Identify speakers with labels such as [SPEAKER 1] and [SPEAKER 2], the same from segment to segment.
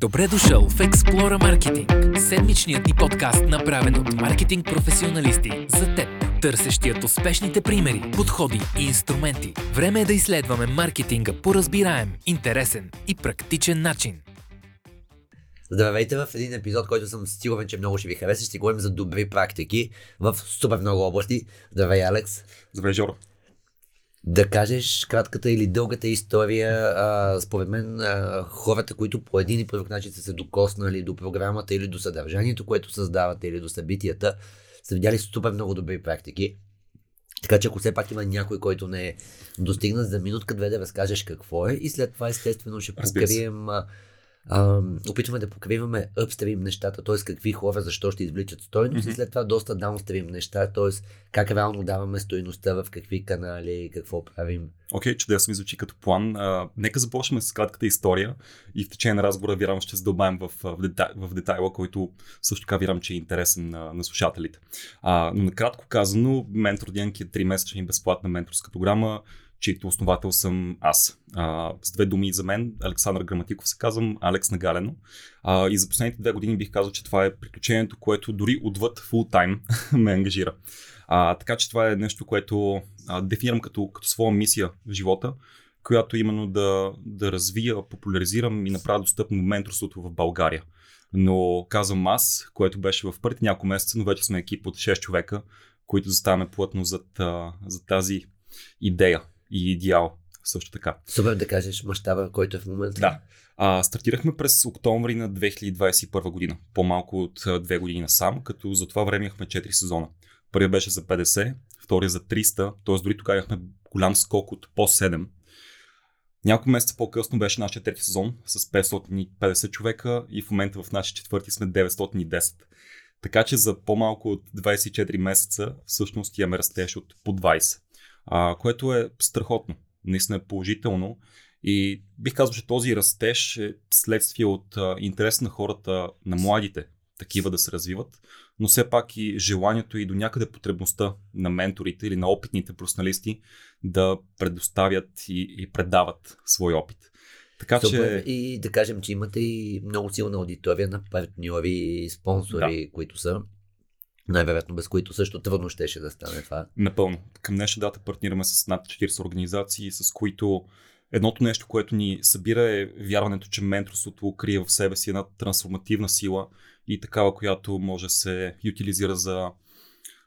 [SPEAKER 1] Добре дошъл в Explora Marketing, седмичният ни подкаст, направен от маркетинг професионалисти за теб, търсещият успешните примери, подходи и инструменти. Време е да изследваме маркетинга по разбираем, интересен и практичен начин.
[SPEAKER 2] Здравейте в един епизод, който съм сигурен, че много ще ви хареса. Ще говорим за добри практики в супер много области. Здравей, Алекс.
[SPEAKER 3] Здравей, Жоро
[SPEAKER 2] да кажеш кратката или дългата история. А, според мен а, хората, които по един и по друг начин са се докоснали до програмата или до съдържанието, което създавате или до събитията, са видяли супер много добри практики. Така че ако все пак има някой, който не е достигнат за минутка-две да разкажеш какво е и след това естествено ще покрием а, опитваме да покриваме upstream нещата, т.е. какви хора защо ще извличат стойност mm-hmm. и след това доста downstream неща, т.е. как реално даваме стойността в какви канали, какво правим.
[SPEAKER 3] Окей, okay, чудесно ми звучи като план. А, нека започнем с кратката история и в течение на разговора вярвам ще задълбаем в, в, детайл, в детайла, който също така вярвам, че е интересен на, на слушателите. А, но накратко казано, Ментор Денки е 3 месечна и безплатна менторска програма, чието основател съм аз. А, с две думи за мен, Александър Граматиков се казвам, Алекс Нагалено. А, и за последните две години бих казал, че това е приключението, което дори отвъд фултайм ме ангажира. А, така че това е нещо, което а, дефинирам като, като своя мисия в живота, която именно да, да развия, популяризирам и направя достъпно менторството в България. Но казвам аз, което беше в първите няколко месеца, но вече сме екип от 6 човека, които заставаме плътно за тази идея и идеал също така.
[SPEAKER 2] Супер да кажеш мащаба, който е в момента.
[SPEAKER 3] Да. А, стартирахме през октомври на 2021 година, по-малко от две години насам, като за това време имахме 4 сезона. Първият беше за 50, втория за 300, т.е. дори тогава имахме голям скок от по 7. Няколко месеца по-късно беше нашия трети сезон с 550 човека и в момента в нашия четвърти сме 910. Така че за по-малко от 24 месеца всъщност имаме растеж от по 20 а, което е страхотно, наистина е положително. И бих казал, че този растеж е следствие от а, интерес на хората, на младите, такива да се развиват, но все пак и желанието и до някъде потребността на менторите или на опитните професионалисти да предоставят и, и предават свой опит.
[SPEAKER 2] Така Супер. че... И да кажем, че имате и много силна аудитория на партньори и спонсори, да. които са най-вероятно без които също трудно щеше да стане това.
[SPEAKER 3] Напълно. Към днешна дата партнираме с над 40 организации, с които едното нещо, което ни събира е вярването, че менторството крие в себе си една трансформативна сила и такава, която може да се утилизира за,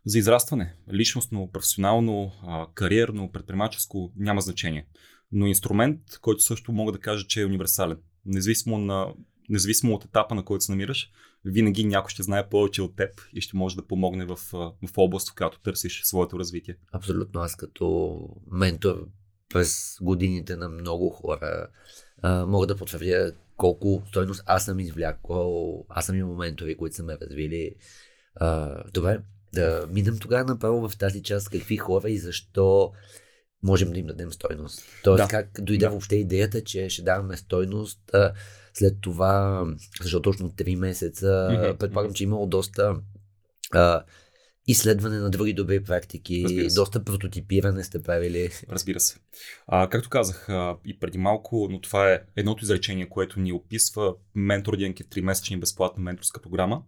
[SPEAKER 3] за израстване. Личностно, професионално, кариерно, предприемаческо, няма значение. Но инструмент, който също мога да кажа, че е универсален. Независимо, на, независимо от етапа, на който се намираш, винаги някой ще знае повече от теб и ще може да помогне в, в област, в която търсиш своето развитие.
[SPEAKER 2] Абсолютно. Аз като ментор през годините на много хора а, мога да потвърдя колко стойност аз съм извлякал. Аз съм имал ментори, които са ме развили. А, добре, да минем тогава направо в тази част какви хора и защо можем да им дадем стойност. Тоест да. как дойде да. въобще идеята, че ще даваме стойност. А, след това, защото точно 3 месеца, mm-hmm. предполагам, че е имало доста а, изследване на други добри практики, доста прототипиране сте правили.
[SPEAKER 3] Разбира се. А, както казах а, и преди малко, но това е едното изречение, което ни описва Ментор Денки 3-месечни безплатна менторска програма,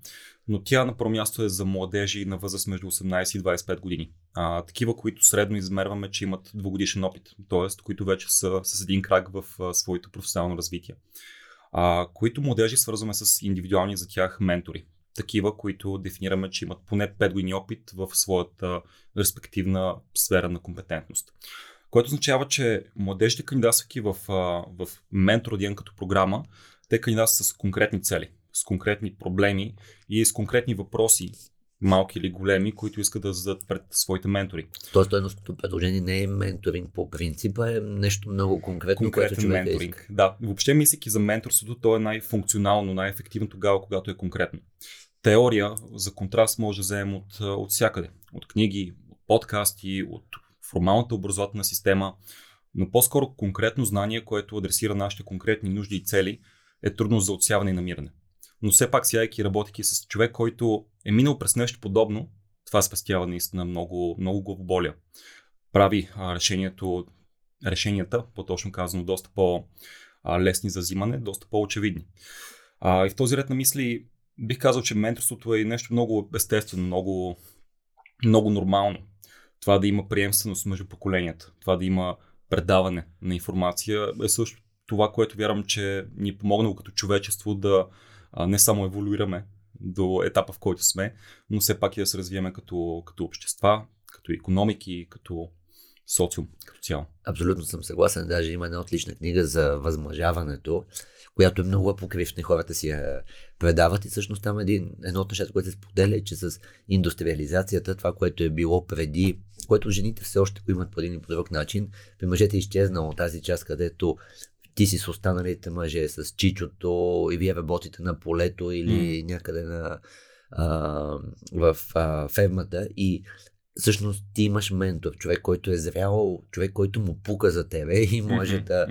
[SPEAKER 3] но тя на първо място е за младежи на възраст между 18 и 25 години. А, такива, които средно измерваме, че имат двогодишен опит, т.е. които вече са с един крак в а, своето професионално развитие а, които младежи свързваме с индивидуални за тях ментори. Такива, които дефинираме, че имат поне 5 години опит в своята респективна сфера на компетентност. Което означава, че младежите кандидатствайки в, в ментор като програма, те кандидатстват с конкретни цели, с конкретни проблеми и с конкретни въпроси, малки или големи, които искат да зададат пред своите ментори.
[SPEAKER 2] Тоест, стойностното предложение не е менторинг по принципа, е нещо много конкретно,
[SPEAKER 3] Конкретен което менторинг. Иска. Да, въобще мислики за менторството, то е най-функционално, най-ефективно тогава, когато е конкретно. Теория за контраст може да вземем от, от всякъде. От книги, от подкасти, от формалната образователна система, но по-скоро конкретно знание, което адресира нашите конкретни нужди и цели, е трудно за отсяване и намиране но все пак сядайки работейки с човек, който е минал през нещо подобно, това спестява наистина много, много главоболия. Прави а, решението, решенията, по-точно казано, доста по-лесни за взимане, доста по-очевидни. А, и в този ред на мисли бих казал, че менторството е нещо много естествено, много, много нормално. Това да има приемственост между поколенията, това да има предаване на информация е също това, което вярвам, че ни е помогнало като човечество да не само еволюираме до етапа, в който сме, но все пак и да се развиеме като, като общества, като економики, като социум като цяло.
[SPEAKER 2] Абсолютно съм съгласен. Даже има една отлична книга за възмъжаването, която е много покривна. Хората си я предават и всъщност там един, едно от нещата, което се споделя е, че с индустриализацията, това, което е било преди, което жените все още го имат по един и по друг начин, при мъжете е изчезнало тази част, където ти си с останалите мъже, с чичото и вие работите на полето или mm. някъде на, а, в а, фермата и всъщност ти имаш ментор, човек, който е зрял, човек, който му пука за тебе и може mm-hmm. да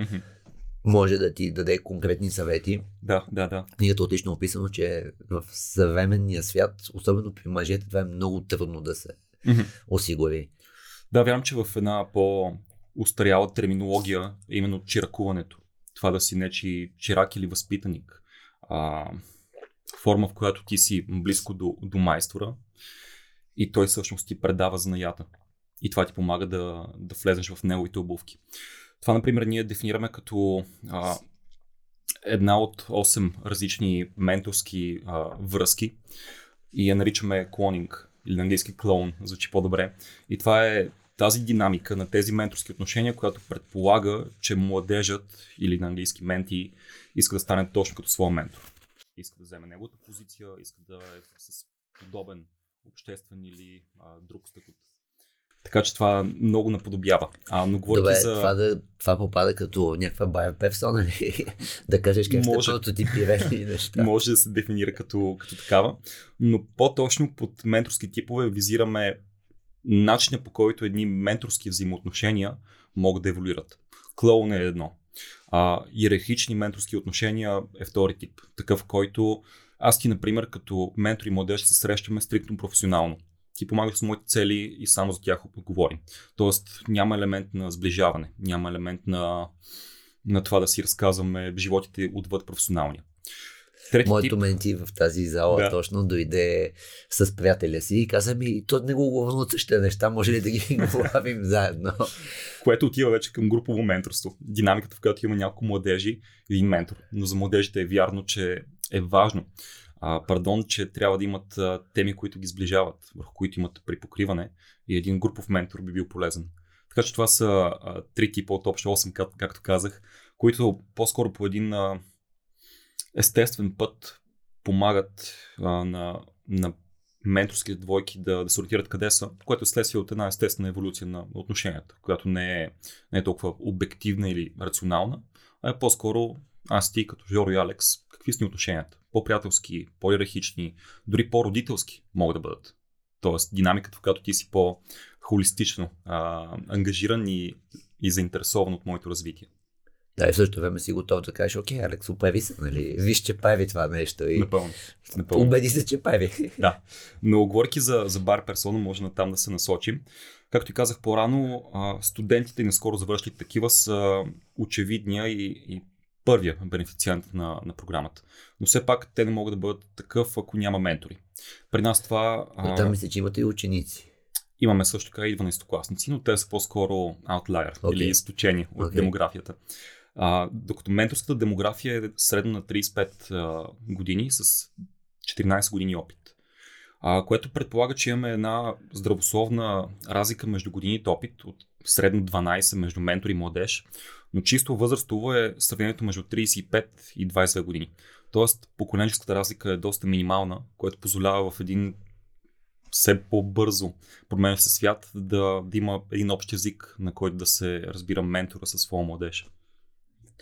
[SPEAKER 2] може да ти даде конкретни съвети.
[SPEAKER 3] Да, да, да.
[SPEAKER 2] Книгата отлично описано, че в съвременния свят, особено при мъжете, това е много трудно да се mm-hmm. осигури.
[SPEAKER 3] Да, вярвам, че в една по-устаряла терминология е именно чиракуването. Това да си нечи чирак или възпитаник. А, форма, в която ти си близко до, до майстора и той всъщност ти предава знаята. И това ти помага да, да влезеш в неговите обувки. Това, например, ние дефинираме като а, една от 8 различни менторски а, връзки и я наричаме клонинг или на английски клоун, звучи по-добре. И това е тази динамика на тези менторски отношения, която предполага, че младежът или на английски менти иска да стане точно като своя ментор. Иска да вземе неговата позиция, иска да е с подобен обществен или а, друг статут. Така че това много наподобява. А, но
[SPEAKER 2] Добре,
[SPEAKER 3] за...
[SPEAKER 2] това, да, това попада като някаква байер персона ли? да кажеш как може, сте прототипирали неща.
[SPEAKER 3] Може да се дефинира като, като такава. Но по-точно под менторски типове визираме начина по който едни менторски взаимоотношения могат да еволюират. Клоун е едно. А, иерархични менторски отношения е втори тип. Такъв, който аз ти, например, като ментор и младеж се срещаме стриктно професионално. Ти помагаш с моите цели и само за тях говорим. Тоест няма елемент на сближаване, няма елемент на, на това да си разказваме животите отвъд професионалния.
[SPEAKER 2] Трети Моето тип... менти в тази зала да. точно дойде с приятеля си и каза ми, то не го говорим същите неща, може ли да ги говорим заедно?
[SPEAKER 3] Което отива вече към групово менторство. Динамиката, в която има няколко младежи и един ментор. Но за младежите е вярно, че е важно. А, пардон, че трябва да имат а, теми, които ги сближават, върху които имат припокриване и един групов ментор би бил полезен. Така че това са а, три типа от общо 8, как, както казах, които по-скоро по един а, естествен път помагат а, на, на менторските двойки да, да се къде са, което е следствие от една естествена еволюция на отношенията, която не е, не е толкова обективна или рационална, а е по-скоро аз ти като Жоро и Алекс, какви са ни отношенията? По-приятелски, по-иерархични, дори по-родителски могат да бъдат. Тоест, динамиката, в която ти си по-холистично а, ангажиран и, и заинтересован от моето развитие.
[SPEAKER 2] Да, и в същото време си готов да кажеш, окей, Алекс, оправи се, нали? Виж, че прави това нещо. И...
[SPEAKER 3] Напълно. Напълно.
[SPEAKER 2] Убеди се, че прави.
[SPEAKER 3] Да. Но говорки за, за бар персона, може на там да се насочим. Както и казах по-рано, студентите, наскоро завършили такива, са очевидния и, и първия бенефициант на, на програмата. Но все пак те не могат да бъдат такъв, ако няма ментори. При нас това...
[SPEAKER 2] Но там мисля, че имате и ученици.
[SPEAKER 3] Имаме също така и 12-класници, но те са по-скоро outlier okay. или изключение от okay. демографията. А, докато менторската демография е средно на 35 а, години с 14 години опит. А, което предполага, че имаме една здравословна разлика между годините опит от средно 12 между ментор и младеж, но чисто възрастово е сравнението между 35 и 22 години. Тоест, поколенческата разлика е доста минимална, което позволява в един все по-бързо променящ се свят да, да има един общ език, на който да се разбира ментора със своя младеж.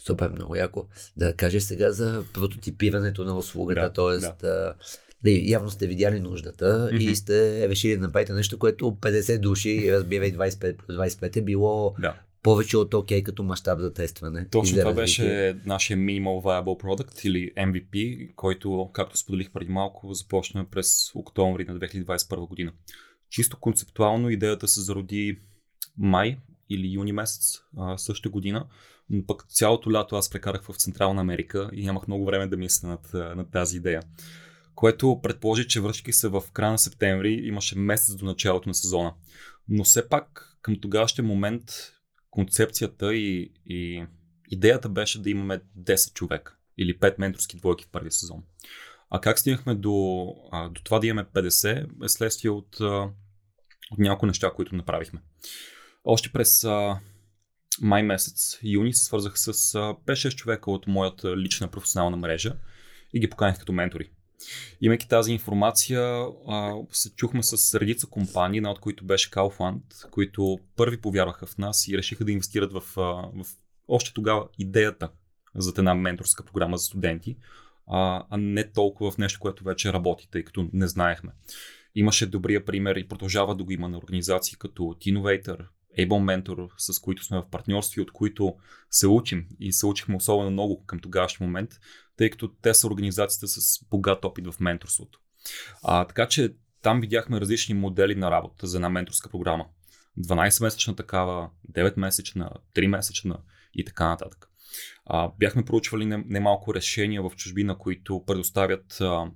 [SPEAKER 2] Супер, много яко. Да кажеш сега за прототипирането на услугата, т.е. Да. да. Да, явно сте видяли нуждата mm-hmm. и сте решили да направите нещо, което 50 души, разбирай 25 25 е било да повече от окей okay, като мащаб за тестване.
[SPEAKER 3] Точно това беше нашия Minimal Viable Product или MVP, който, както споделих преди малко, започна през октомври на 2021 година. Чисто концептуално идеята се зароди май или юни месец същата година, но пък цялото лято аз прекарах в Централна Америка и нямах много време да мисля над, над тази идея. Което предположи, че връщайки се в края на септември, имаше месец до началото на сезона. Но все пак към тогаващия момент концепцията и, и идеята беше да имаме 10 човека или 5 менторски двойки в първия сезон. А как стигнахме до, до това да имаме 50 е следствие от, от няколко неща, които направихме. Още през а, май месец, юни, се свързах с 5-6 човека от моята лична професионална мрежа и ги поканих като ментори. Имайки тази информация, се чухме с редица компании, една от които беше Kaufland, които първи повярваха в нас и решиха да инвестират в, в още тогава идеята за една менторска програма за студенти, а не толкова в нещо, което вече работи, тъй като не знаехме. Имаше добрия пример и продължава да го има на организации като Tinovator, Able Mentor, с които сме в партньорство и от които се учим и се учихме особено много към тогавашния момент, тъй като те са организацията с богат опит в менторството. А, така че там видяхме различни модели на работа за една менторска програма. 12-месечна такава, 9-месечна, 3-месечна и така нататък. А, бяхме проучвали немалко решения в чужбина, които предоставят а,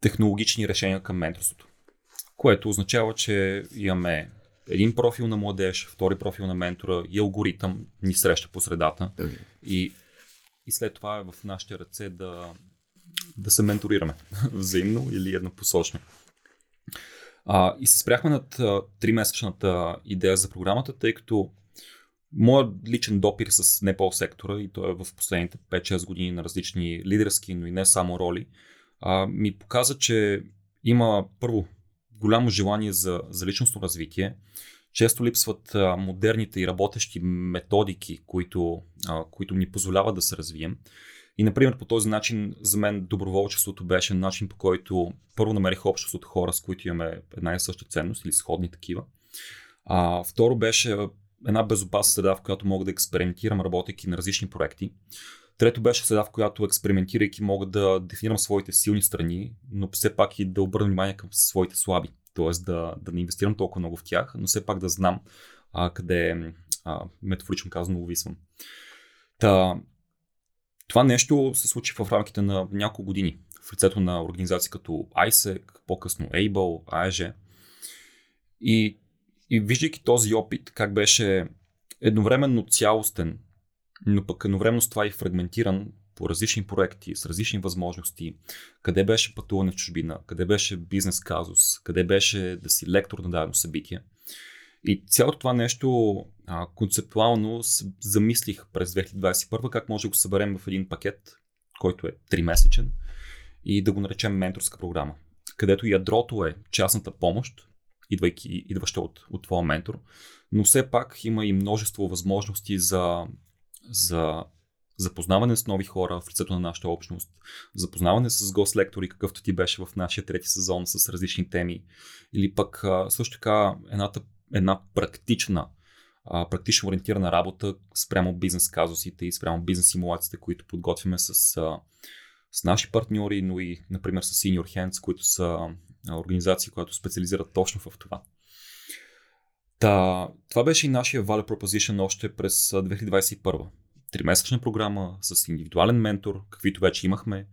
[SPEAKER 3] технологични решения към менторството. Което означава, че имаме един профил на младеж, втори профил на ментора и алгоритъм ни среща по средата. И, и след това е в нашите ръце да, да се менторираме взаимно или еднопосочно. А, и се спряхме над 3-месечната идея за програмата, тъй като Моят личен допир с НПО сектора, и то е в последните 5-6 години на различни лидерски, но и не само роли, а, ми показа, че има първо голямо желание за, за личностно развитие. Често липсват а, модерните и работещи методики, които, а, които ни позволяват да се развием. И, например, по този начин за мен доброволчеството беше начин по който първо намерих общност от хора, с които имаме една и съща ценност или сходни такива. А, второ беше една безопасна среда, в която мога да експериментирам, работейки на различни проекти. Трето беше среда, в която експериментирайки мога да дефинирам своите силни страни, но все пак и да обърна внимание към своите слаби. Тоест да, да не инвестирам толкова много в тях, но все пак да знам а, къде а, метафорично казано увисвам. Та, това нещо се случи в рамките на няколко години в лицето на организации като ISEC, по-късно Able, AEG. И и виждайки този опит, как беше едновременно цялостен, но пък едновременно с това и фрагментиран по различни проекти, с различни възможности, къде беше пътуване в чужбина, къде беше бизнес казус, къде беше да си лектор на дадено събитие. И цялото това нещо а, концептуално замислих през 2021 как може да го съберем в един пакет, който е 3-месечен и да го наречем менторска програма, където ядрото е частната помощ, идвайки, идваща от, от твоя ментор. Но все пак има и множество възможности за, за запознаване с нови хора в лицето на нашата общност, запознаване с гост-лектори, какъвто ти беше в нашия трети сезон с различни теми, или пък също така едната, една практична, практично ориентирана работа спрямо бизнес казусите и спрямо бизнес симулациите, които подготвяме с, с наши партньори, но и, например, с Senior Hands, които са организации, която специализират точно в това. Та, това беше и нашия Value Proposition още през 2021. Тримесечна програма с индивидуален ментор, каквито вече имахме,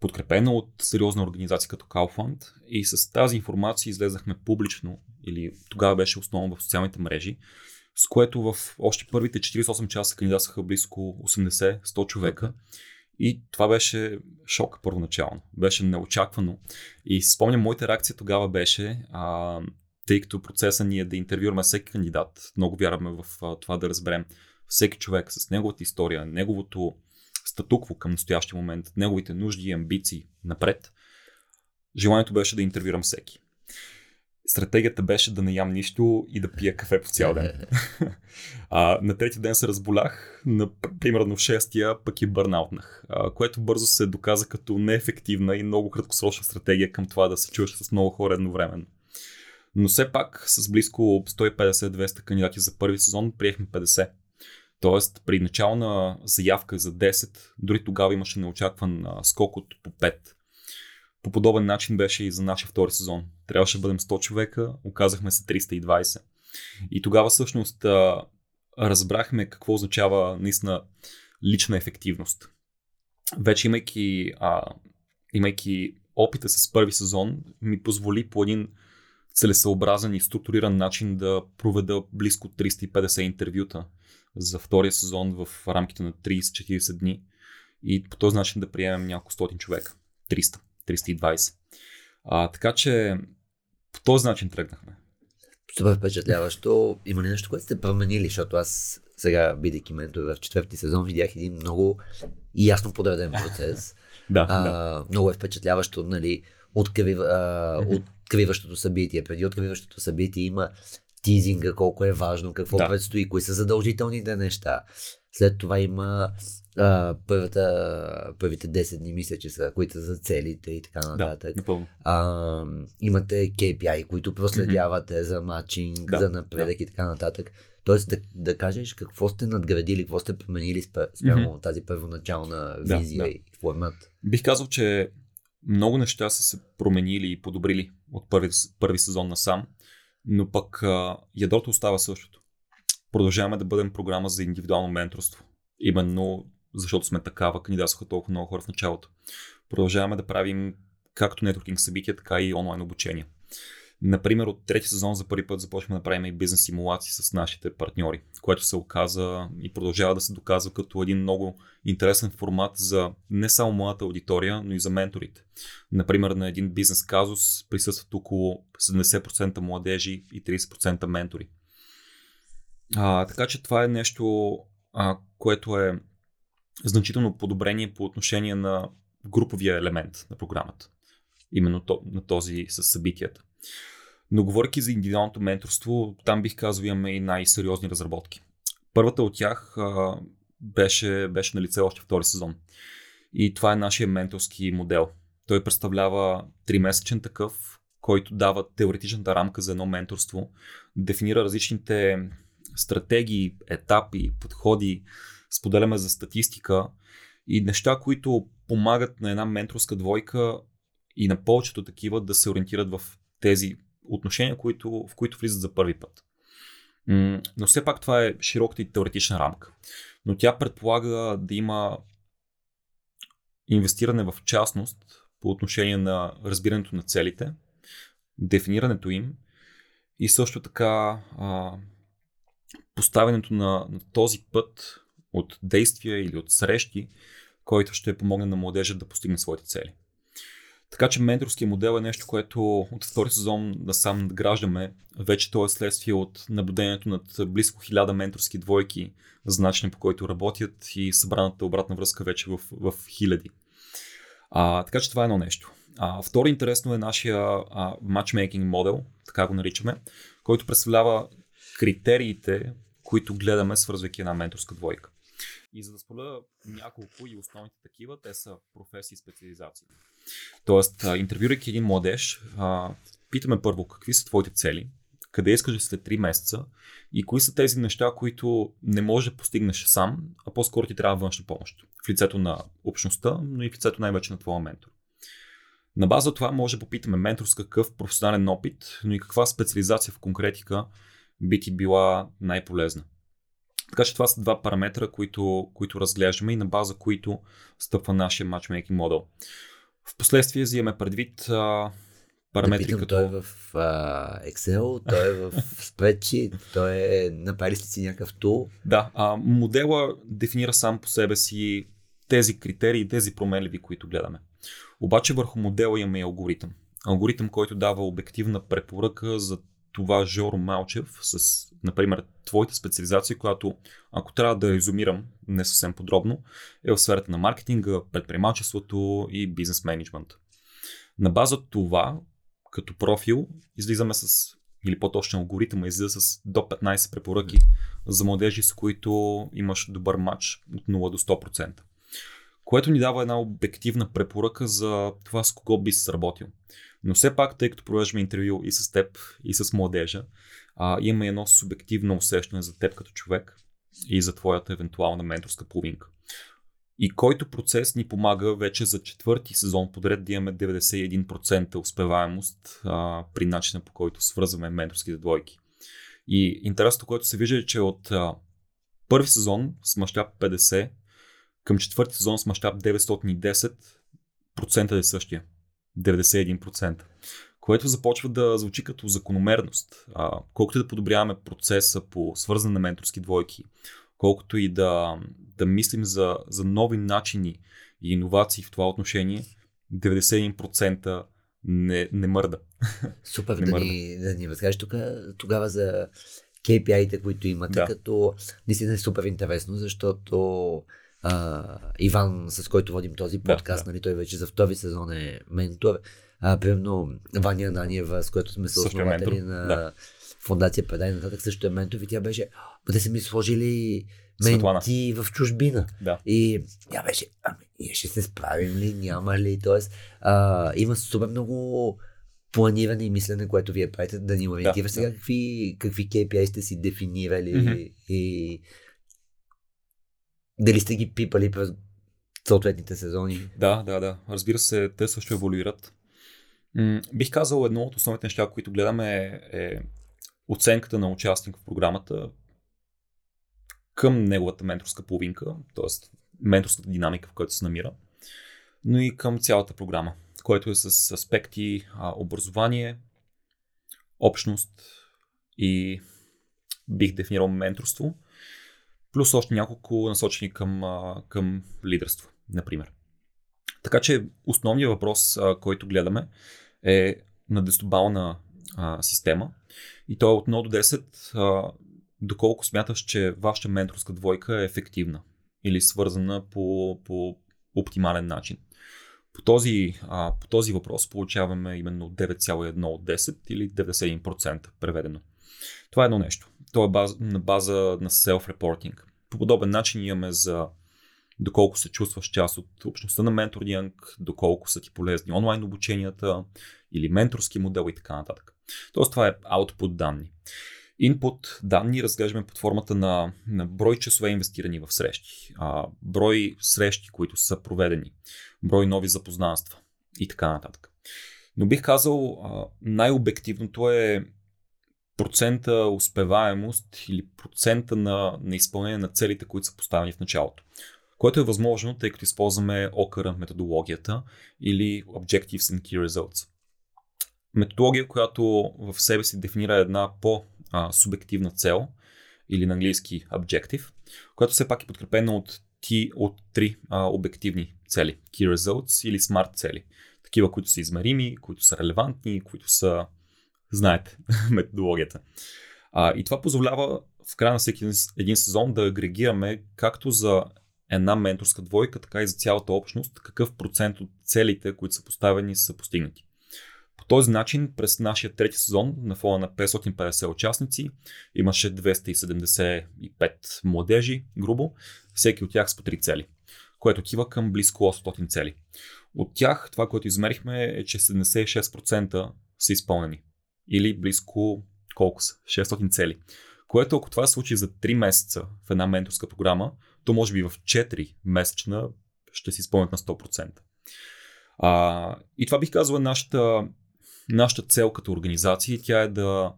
[SPEAKER 3] подкрепена от сериозна организация като Kaufland и с тази информация излезнахме публично, или тогава беше основно в социалните мрежи, с което в още първите 48 часа кандидатстваха близко 80-100 човека и това беше шок първоначално. Беше неочаквано. И спомням, моята реакция тогава беше, а, тъй като процеса ни е да интервюраме всеки кандидат, много вярваме в това да разберем всеки човек с неговата история, неговото статукво към настоящия момент, неговите нужди и амбиции напред. Желанието беше да интервюрам всеки. Стратегията беше да не ям нищо и да пия кафе по цял ден. а, на третия ден се разболях, на, примерно в шестия пък и бърнаутнах, а, което бързо се доказа като неефективна и много краткосрочна стратегия към това да се чуваш с много хора едновременно. Но все пак с близко 150-200 кандидати за първи сезон приехме 50. Тоест при начална заявка за 10, дори тогава имаше неочакван скок от по 5. По подобен начин беше и за нашия втори сезон. Трябваше да бъдем 100 човека, оказахме се 320. И тогава всъщност разбрахме какво означава наистина лична ефективност. Вече имайки, а, имайки опита с първи сезон, ми позволи по един целесъобразен и структуриран начин да проведа близко 350 интервюта за втория сезон в рамките на 30-40 дни и по този начин да приемем няколко стотин човека. 300, 320. А, така че по този начин тръгнахме.
[SPEAKER 2] Супер впечатляващо. Има ли нещо, което сте променили, защото аз сега, бидейки ментор в четвърти сезон, видях един много ясно подреден процес.
[SPEAKER 3] да,
[SPEAKER 2] а,
[SPEAKER 3] да.
[SPEAKER 2] Много е впечатляващо, нали, открив, а, откриващото събитие. Преди откриващото събитие има тизинга, колко е важно, какво да. предстои, кои са задължителните неща. След това има а, първата, първите 10 дни, мисля, че са, които са за целите и така нататък.
[SPEAKER 3] Да,
[SPEAKER 2] а, имате KPI, които проследявате mm-hmm. за матчинг, да, за напредък да. и така нататък. Тоест да, да кажеш какво сте надградили, какво сте променили спрямо mm-hmm. тази първоначална визия да, да. и формат.
[SPEAKER 3] Бих казал, че много неща са се променили и подобрили от първи, първи сезон насам, но пък а, ядрото остава същото. Продължаваме да бъдем програма за индивидуално менторство. Именно защото сме такава, кандидатстваха толкова много хора в началото. Продължаваме да правим както нетворкинг събития, така и онлайн обучение. Например, от трети сезон за първи път започваме да правим и бизнес симулации с нашите партньори, което се оказа и продължава да се доказва като един много интересен формат за не само моята аудитория, но и за менторите. Например, на един бизнес казус присъстват около 70% младежи и 30% ментори. А, така че това е нещо, а, което е значително подобрение по отношение на груповия елемент на програмата. Именно то, на този с събитията. Но говоряки за индивидуалното менторство, там бих казал имаме и най-сериозни разработки. Първата от тях а, беше, беше на лице още втори сезон. И това е нашия менторски модел. Той представлява 3-месечен такъв, който дава теоретичната рамка за едно менторство, дефинира различните стратегии, етапи, подходи, споделяме за статистика и неща, които помагат на една менторска двойка и на повечето такива да се ориентират в тези отношения, които, в които влизат за първи път. Но все пак това е широката и теоретична рамка. Но тя предполага да има инвестиране в частност по отношение на разбирането на целите, дефинирането им и също така а, поставянето на, на този път от действия или от срещи, който ще помогне на младежа да постигне своите цели. Така че менторския модел е нещо, което от втори сезон да сам надграждаме. Вече то е следствие от наблюдението над близко хиляда менторски двойки за начин по който работят и събраната обратна връзка вече в, в хиляди. А, така че това е едно нещо. А, второ интересно е нашия а, matchmaking модел, така го наричаме, който представлява критериите, които гледаме свързвайки една менторска двойка. И за да споля няколко и основните такива, те са професии и специализации. Тоест, интервюрайки един младеж, питаме първо какви са твоите цели, къде искаш след 3 месеца и кои са тези неща, които не можеш да постигнеш сам, а по-скоро ти трябва външна помощ. В лицето на общността, но и в лицето най-вече на твоя ментор. На база това може да попитаме ментор с какъв професионален опит, но и каква специализация в конкретика би ти била най-полезна. Така че това са два параметра, които, които разглеждаме и на база които стъпва нашия матчмейкинг модел. Впоследствие взимаме предвид а, параметри
[SPEAKER 2] да
[SPEAKER 3] като...
[SPEAKER 2] Той е в а, Excel, той е в Spreadsheet, той е... Направили сте си някакъв тул?
[SPEAKER 3] Да, а, модела дефинира сам по себе си тези критерии, тези променливи, които гледаме. Обаче върху модела имаме и алгоритъм. Алгоритъм, който дава обективна препоръка за това Жоро Малчев с, например, твоята специализация, която, ако трябва да изумирам не съвсем подробно, е в сферата на маркетинга, предприемачеството и бизнес менеджмент. На база това, като профил, излизаме с, или по-точно алгоритъм, излиза с до 15 препоръки за младежи, с които имаш добър матч от 0 до 100%. Което ни дава една обективна препоръка за това с кого би се сработил. Но все пак, тъй като провеждаме интервю и с теб, и с младежа, а, има едно субективно усещане за теб като човек и за твоята евентуална менторска половинка. И който процес ни помага вече за четвърти сезон подред да имаме 91% успеваемост а, при начина по който свързваме менторските двойки. И интересното, което се вижда е, че от а, първи сезон с мащаб 50 към четвърти сезон с мащаб 910 процента е същия. 91%. Което започва да звучи като закономерност. А, колкото и да подобряваме процеса по свързане на менторски двойки, колкото и да, да мислим за, за нови начини и иновации в това отношение, 91% не, не мърда.
[SPEAKER 2] Супер, не да, мърда. ни, да ни разкажеш тук, тогава за KPI-те, които имате, да. като наистина е супер интересно, защото а, Иван, с който водим този подкаст, да, да. нали, той вече за втори сезон е ментор. А, примерно Ваня Наниева, с който сме съоснователи на да. фундация Предай нататък, също е ментор и тя беше, те са ми сложили менти в чужбина.
[SPEAKER 3] Да.
[SPEAKER 2] И тя беше, ами, ние ще се справим ли, няма ли, а, има супер много планиране и мислене, което вие правите, да ни ориентира да, сега да. какви, какви KPI сте си дефинирали mm-hmm. и дали сте ги пипали през съответните сезони.
[SPEAKER 3] Да, да, да. Разбира се, те също еволюират. М- бих казал, едно от основните неща, които гледаме е, оценката на участник в програмата към неговата менторска половинка, т.е. менторската динамика, в която се намира, но и към цялата програма, което е с аспекти а, образование, общност и бих дефинирал менторство, плюс още няколко насочени към, към лидерство, например. Така че основният въпрос, който гледаме е на десетобална система и то е от 0 до 10 доколко смяташ, че вашата менторска двойка е ефективна или свързана по, по оптимален начин. По този, а, по този въпрос получаваме именно 9,1 от 10 или 91% преведено. Това е едно нещо. То е база, на база на self-reporting. По подобен начин имаме за доколко се чувстваш част от общността на менторинг, доколко са ти полезни онлайн обученията или менторски модел и така нататък. Тоест това е output данни. Input данни разглеждаме под формата на, на брой часове инвестирани в срещи, а, брой срещи, които са проведени, брой нови запознанства и така нататък. Но бих казал, най-обективното е процента успеваемост или процента на, на изпълнение на целите, които са поставени в началото. Което е възможно, тъй като използваме OKR методологията или Objectives and Key Results. Методология, която в себе си дефинира една по-субективна цел или на английски Objective, която все пак е подкрепена от, ти, от три а, обективни цели. Key Results или Smart цели. Такива, които са измерими, които са релевантни, които са знаете методологията. А, и това позволява в края на всеки един сезон да агрегираме както за една менторска двойка, така и за цялата общност, какъв процент от целите, които са поставени, са постигнати. По този начин, през нашия трети сезон, на фона на 550 участници, имаше 275 младежи, грубо, всеки от тях с по 3 цели, което отива към близко 800 цели. От тях, това, което измерихме е, че 76% са изпълнени или близко колко са? 600 цели. Което ако това се случи за 3 месеца в една менторска програма, то може би в 4 месечна ще си изпълнят на 100%. А, и това бих казал е нашата, нашата цел като организация. Тя е да,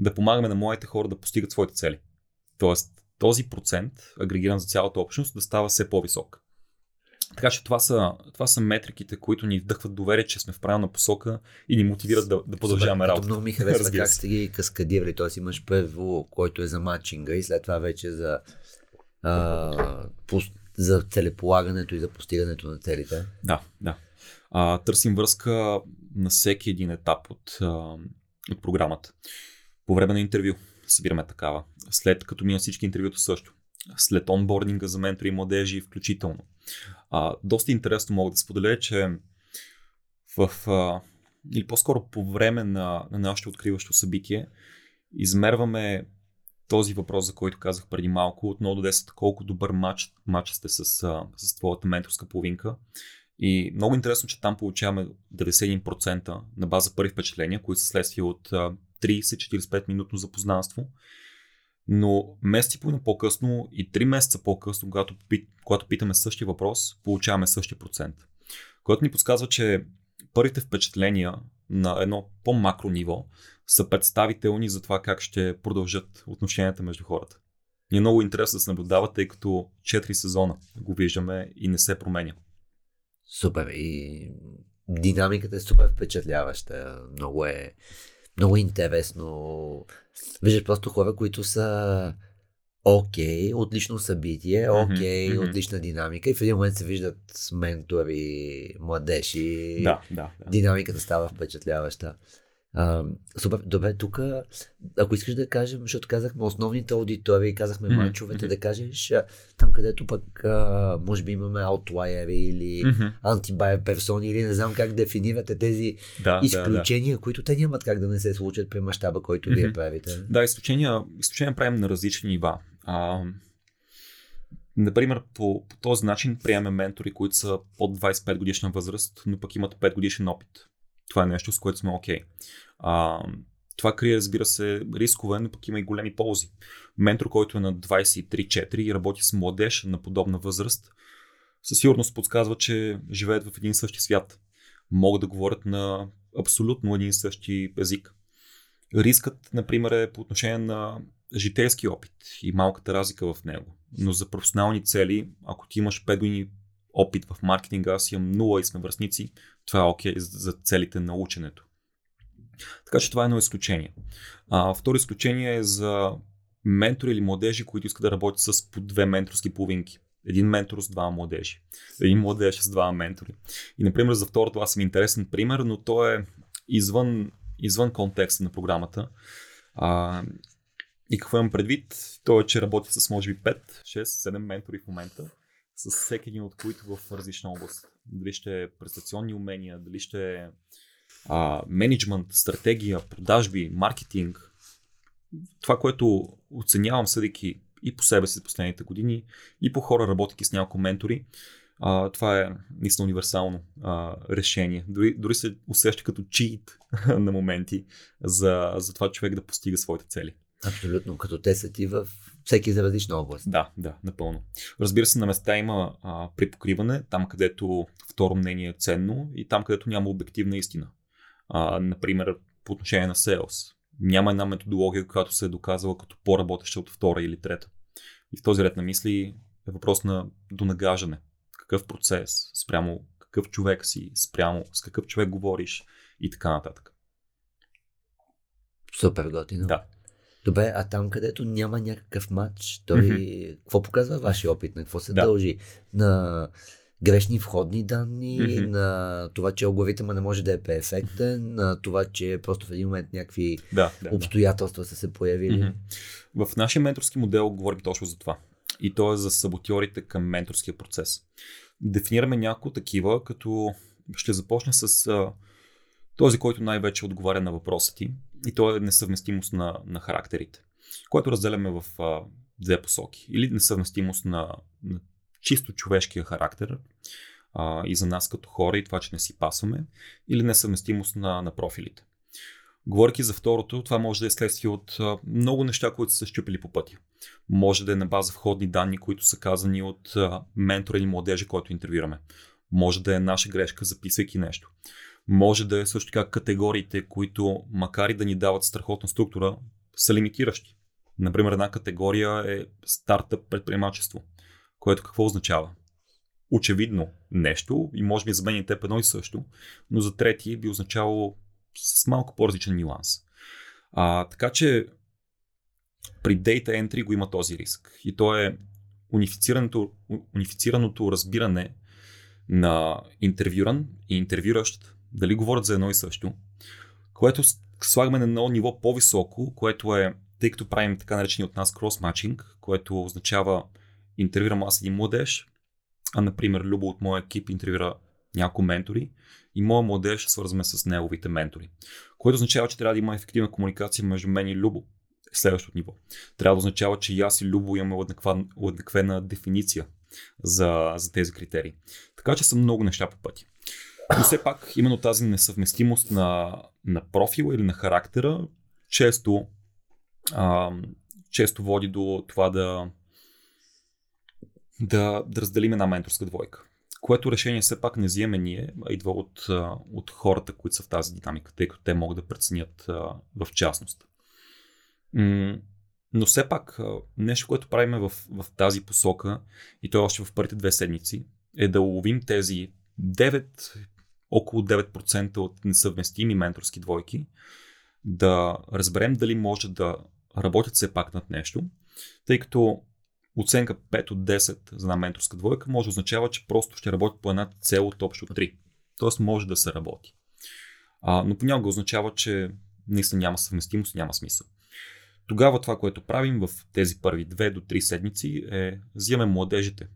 [SPEAKER 3] да помагаме на моите хора да постигат своите цели. Тоест, този процент, агрегиран за цялата общност, да става все по-висок. Така че това са, това са метриките, които ни вдъхват доверие, че сме в правилна посока и ни мотивират да, да продължаваме работа.
[SPEAKER 2] Много ми харесва как сте ги каскадирали. Тоест имаш първо, който е за матчинга и след това вече за, а, по, за целеполагането и за постигането на целите.
[SPEAKER 3] Да, да. А, търсим връзка на всеки един етап от, а, от програмата. По време на интервю събираме такава. След като мина всички интервюта също. След онбординга за ментори и младежи включително а, доста интересно мога да споделя, че в, а, или по-скоро по време на, на нашето откриващо събитие измерваме този въпрос, за който казах преди малко, от 0 до 10, колко добър матч, матч сте с, с твоята менторска половинка. И много интересно, че там получаваме 91% на база първи впечатления, които са следствие от 30-45 минутно запознанство но месеци и половина по-късно и 3 месеца по-късно, когато, когато питаме същия въпрос, получаваме същия процент. Което ни подсказва, че първите впечатления на едно по-макро ниво са представителни за това как ще продължат отношенията между хората. Ни е много интересно да се наблюдава, тъй като 4 сезона го виждаме и не се променя.
[SPEAKER 2] Супер. И динамиката е супер впечатляваща. Много е, много интересно. Виждаш просто хора, които са окей, okay, отлично събитие, окей, okay, mm-hmm. отлична динамика и в един момент се виждат с ментори, младежи.
[SPEAKER 3] Да, да, да.
[SPEAKER 2] Динамиката става впечатляваща. А, супер, добре, тук, ако искаш да кажем, защото казахме основните аудитории, казахме mm-hmm. мачовете, mm-hmm. да кажеш там, където пък а, може би имаме аутлайери или mm-hmm. антибайер персони или не знам как дефинирате тези да, изключения, да, да. които те нямат как да не се случат при мащаба, който mm-hmm. вие правите.
[SPEAKER 3] Да, изключения, изключения правим на различни нива. А, Например, по, по този начин приемаме ментори, които са под 25 годишна възраст, но пък имат 5 годишен опит. Това е нещо, с което сме окей. Okay. това крие, разбира се, рискове, но пък има и големи ползи. Ментор, който е на 23-4 и работи с младеж на подобна възраст, със сигурност подсказва, че живеят в един същи свят. Могат да говорят на абсолютно един същи език. Рискът, например, е по отношение на житейски опит и малката разлика в него. Но за професионални цели, ако ти имаш 5 години опит в маркетинга, аз имам 0 и сме връзници, това е окей за целите на ученето. Така че това е едно изключение. А, второ изключение е за ментори или младежи, които искат да работят с по две менторски половинки. Един ментор с двама младежи. Един младеж с двама ментори. И, например, за второто аз съм интересен пример, но то е извън, извън контекста на програмата. А, и какво имам предвид? То е, че работя с може би 5, 6, 7 ментори в момента с всеки един от които в различна област. Дали ще е престационни умения, дали ще е а, менеджмент, стратегия, продажби, маркетинг. Това, което оценявам, съдейки и по себе си последните години, и по хора, работейки с няколко ментори, а, това е наистина универсално а, решение. Дори, дори се усеща като чит на моменти за, за това човек да постига своите цели.
[SPEAKER 2] Абсолютно, като те са ти в всеки за различна област.
[SPEAKER 3] Да, да, напълно. Разбира се, на места има а, припокриване, там където второ мнение е ценно и там където няма обективна истина. А, например, по отношение на sales. Няма една методология, която се е доказала като по-работеща от втора или трета. И в този ред на мисли е въпрос на донагажане. Какъв процес, спрямо какъв човек си, спрямо с какъв човек говориш и така нататък.
[SPEAKER 2] Супер готино.
[SPEAKER 3] Да.
[SPEAKER 2] Добре, а там където няма някакъв матч, той mm-hmm. какво показва вашия опит? На какво се да. дължи? На грешни входни данни, mm-hmm. на това, че алгоритъма не може да е перфектен, mm-hmm. на това, че просто в един момент някакви да, да, обстоятелства да. са се появили.
[SPEAKER 3] Mm-hmm. В нашия менторски модел говорим точно за това. И то е за саботьорите към менторския процес. Дефинираме някои такива, като ще започна с а, този, който най-вече отговаря на въпроса ти. И то е несъвместимост на, на характерите, което разделяме в а, две посоки. Или несъвместимост на, на чисто човешкия характер а, и за нас като хора и това, че не си пасваме, или несъвместимост на, на профилите. Говорейки за второто, това може да е следствие от много неща, които са щупили по пътя. Може да е на база входни данни, които са казани от ментора или младежа, който интервюраме. Може да е наша грешка, записвайки нещо. Може да е също така категориите, които, макар и да ни дават страхотна структура, са лимитиращи. Например, една категория е стартъп предприемачество, което какво означава? Очевидно нещо и може би за мен и теб едно и също, но за трети би означавало с малко по-различен нюанс. А, така че при Data Entry го има този риск. И то е унифицираното, унифицираното разбиране на интервюран и интервюращ дали говорят за едно и също, което слагаме на едно ниво по-високо, което е, тъй като правим така наречени от нас кросматчинг, което означава интервюрам аз един младеж, а например Любо от моя екип интервюра няколко ментори и моят младеж свързваме с неговите ментори. Което означава, че трябва да има ефективна комуникация между мен и Любо. Следващото ниво. Трябва да означава, че и аз и Любо имаме уеднаквена дефиниция за, за тези критерии. Така че са много неща по пъти. Но все пак именно тази несъвместимост на, на профила или на характера често, а, често води до това да, да, да разделим една менторска двойка. което решение все пак не вземе ние, а идва от, от хората, които са в тази динамика, тъй като те могат да преценят в частност. Но все пак нещо, което правиме в, в тази посока, и то е още в първите две седмици, е да уловим тези 9, около 9% от несъвместими менторски двойки, да разберем дали може да работят все пак над нещо, тъй като оценка 5 от 10 за една менторска двойка може да означава, че просто ще работи по една цел от общо 3. Тоест може да се работи. А, но понякога означава, че наистина няма съвместимост, няма смисъл. Тогава това, което правим в тези първи 2 до 3 седмици е взимаме младежите,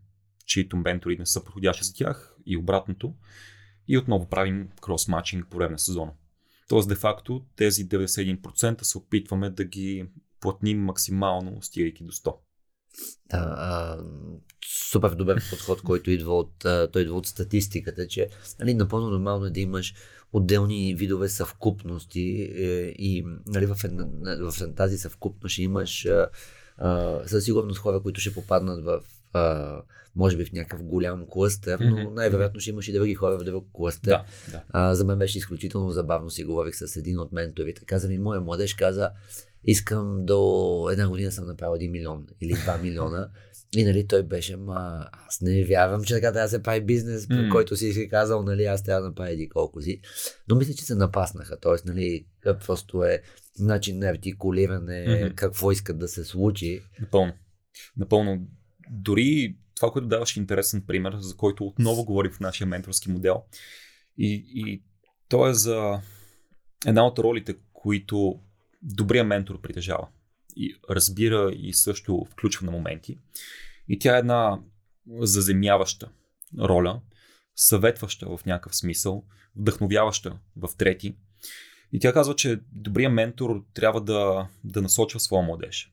[SPEAKER 3] чието ментори не са подходящи за тях и обратното и отново правим крос-матчинг по време на сезона. Тоест, де-факто, тези 91% се опитваме да ги платним максимално, стигайки до 100.
[SPEAKER 2] Да, а, супер добър подход, който идва от, той идва от статистиката, че нали, напълно нормално е да имаш отделни видове съвкупности е, и нали, в, една, в тази съвкупност ще имаш а, а, със сигурност хора, които ще попаднат в а, може би в някакъв голям клъстър, но най-вероятно ще имаш и други хора в друг клъстър.
[SPEAKER 3] Да, да.
[SPEAKER 2] А, за мен беше изключително забавно си говорих с един от менторите. Каза ми, моя младеж каза, искам до една година съм направил 1 милион или 2 милиона. И нали, той беше, ма аз не вярвам, че така трябва да се прави бизнес, mm. който си си казал, нали, аз трябва да направя еди колко си. Но мисля, че се напаснаха. Тоест, нали, просто е начин на артикулиране, mm-hmm. какво искат да се случи.
[SPEAKER 3] Напълно. Напълно. Дори това, което даваш интересен пример, за който отново говорим в нашия менторски модел. И, и то е за една от ролите, които добрия ментор притежава. И разбира и също включва на моменти. И тя е една заземяваща роля, съветваща в някакъв смисъл, вдъхновяваща в трети. И тя казва, че добрият ментор трябва да, да насочва своя младеж.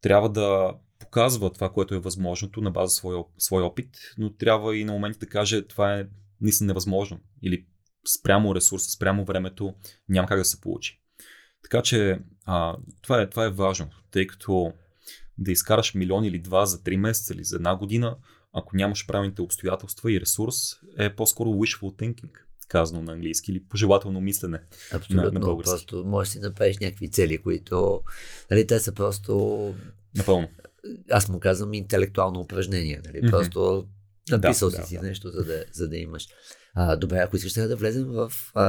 [SPEAKER 3] Трябва да показва това, което е възможното на база своя, своя опит, но трябва и на моменти да каже това е наистина невъзможно или спрямо ресурса, спрямо времето няма как да се получи. Така че а, това, е, това е важно, тъй като да изкараш милион или два за 3 месеца или за една година, ако нямаш правилните обстоятелства и ресурс, е по-скоро wishful thinking, казано на английски, или пожелателно мислене
[SPEAKER 2] Абсолютно,
[SPEAKER 3] на, на български.
[SPEAKER 2] Просто можеш да направиш някакви цели, които нали, те са просто...
[SPEAKER 3] Напълно.
[SPEAKER 2] Аз му казвам интелектуално упражнение. Нали? Mm-hmm. Просто написал
[SPEAKER 3] Да,
[SPEAKER 2] си
[SPEAKER 3] да,
[SPEAKER 2] си
[SPEAKER 3] да.
[SPEAKER 2] нещо, за да, за да имаш. А, добре, ако искаш да влезем в а,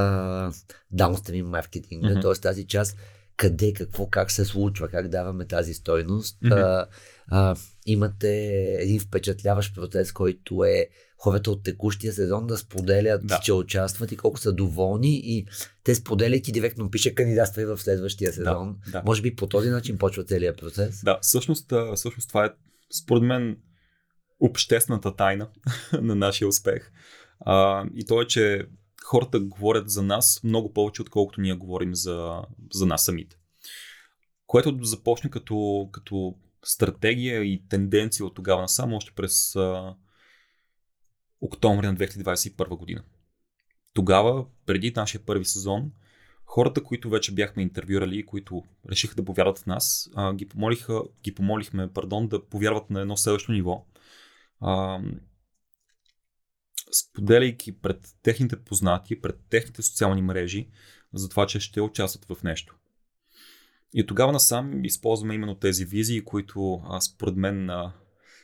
[SPEAKER 2] downstream маркетинга,
[SPEAKER 3] Мгм.
[SPEAKER 2] т.е. тази част, къде, какво, как се случва, как даваме тази стойност.
[SPEAKER 3] Мгм.
[SPEAKER 2] А, а, имате един впечатляващ процес, който е хората от текущия сезон да споделят,
[SPEAKER 3] Да.
[SPEAKER 2] че участват и колко са доволни и те споделяйки директно пише кандидатства и в следващия сезон.
[SPEAKER 3] да.
[SPEAKER 2] Може би по този начин почва целият процес.
[SPEAKER 3] Да, всъщност, всъщност това е според мен обществената тайна на нашия успех. А, и то е, че хората говорят за нас много повече, отколкото ние говорим за, за нас самите. Което започна като, като стратегия и тенденция от тогава насам, още през октомври на 2021 година. Тогава, преди нашия първи сезон, хората, които вече бяхме интервюрали и които решиха да повярват в нас, а, ги, помолиха, ги помолихме пардон, да повярват на едно следващо ниво. А, споделяйки пред техните познати, пред техните социални мрежи, за това, че ще участват в нещо. И тогава насам използваме именно тези визии, които а, според мен а,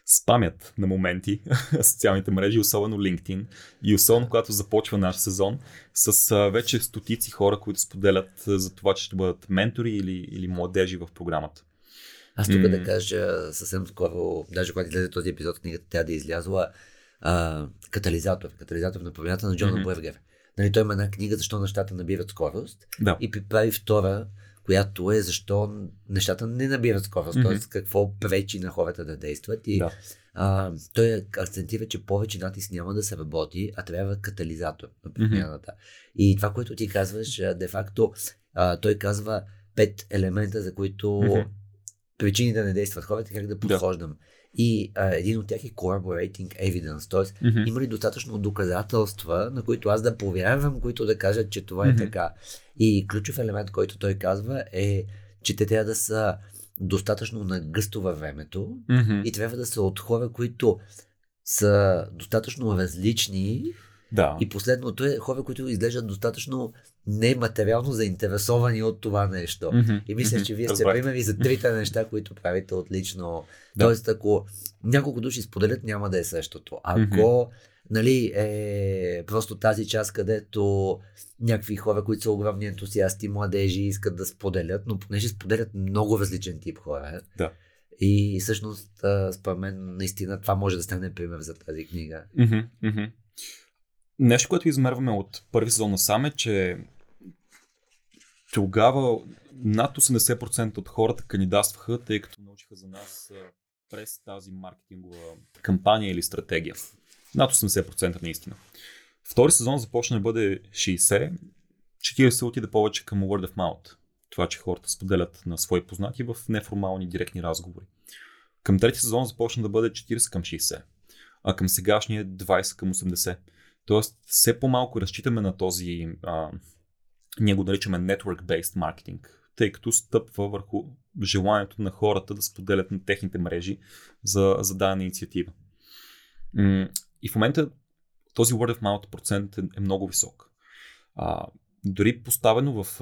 [SPEAKER 3] спамят на моменти социалните мрежи, особено LinkedIn. И особено когато започва наш сезон с а, вече стотици хора, които споделят а, за това, че ще бъдат ментори или, или младежи в програмата.
[SPEAKER 2] Аз тук
[SPEAKER 3] М.
[SPEAKER 2] да кажа съвсем скоро, даже когато излезе този епизод, книгата тя да е излязла, а, катализатор, катализатор на промяната на Джона mm-hmm. Буергер. Нали, той има една книга Защо нещата набират скорост
[SPEAKER 3] Да.
[SPEAKER 2] и прави втора, която е защо нещата не набират скорост,
[SPEAKER 3] Мгм.
[SPEAKER 2] т.е. какво пречи на хората да действат. И
[SPEAKER 3] Да.
[SPEAKER 2] а, той акцентира, че повече натиск няма да се работи, а трябва катализатор на промяната. И това, което ти казваш, де-факто, той казва пет елемента, за които
[SPEAKER 3] Мгм.
[SPEAKER 2] причини да не действат хората, как да подхождам. И а, един от тях е corroborating evidence, т.е.
[SPEAKER 3] Мгм.
[SPEAKER 2] има ли достатъчно доказателства, на които аз да повярвам, които да кажат, че това е
[SPEAKER 3] Мгм.
[SPEAKER 2] така. И ключов елемент, който той казва е, че те трябва да са достатъчно нагъсто във времето
[SPEAKER 3] Мгм.
[SPEAKER 2] и трябва да са от хора, които са достатъчно различни
[SPEAKER 3] Да.
[SPEAKER 2] и последното е хора, които изглеждат достатъчно нематериално заинтересовани от това нещо.
[SPEAKER 3] Мгм,
[SPEAKER 2] И мисля, че вие сте
[SPEAKER 3] разбрах.
[SPEAKER 2] примери за трите неща, които правите отлично.
[SPEAKER 3] Да.
[SPEAKER 2] Тоест, ако няколко души споделят, няма да е същото. Ако нали, е просто тази част, където някакви хора, които са огромни ентусиасти, младежи, искат да споделят, но понеже споделят много различен тип хора.
[SPEAKER 3] Да.
[SPEAKER 2] И всъщност, според мен, наистина това може да стане пример за тази книга.
[SPEAKER 3] Мгм. Нещо, което измерваме от първи сезон насам е, че тогава над 80% от хората кандидатстваха, тъй като научиха за нас през тази маркетингова кампания или стратегия. Над 80% наистина. Втори сезон започна да бъде 60, 40 отиде повече към word of mouth. Това, че хората споделят на свои познати в неформални директни разговори. Към трети сезон започна да бъде 40 към 60 а към сегашния 20 към 80. Тоест, все по-малко разчитаме на този, а, ние го наричаме network-based маркетинг, тъй като стъпва върху желанието на хората да споделят на техните мрежи за, за дадена инициатива. И в момента този word of mouth процент е, е много висок. А, дори поставено в,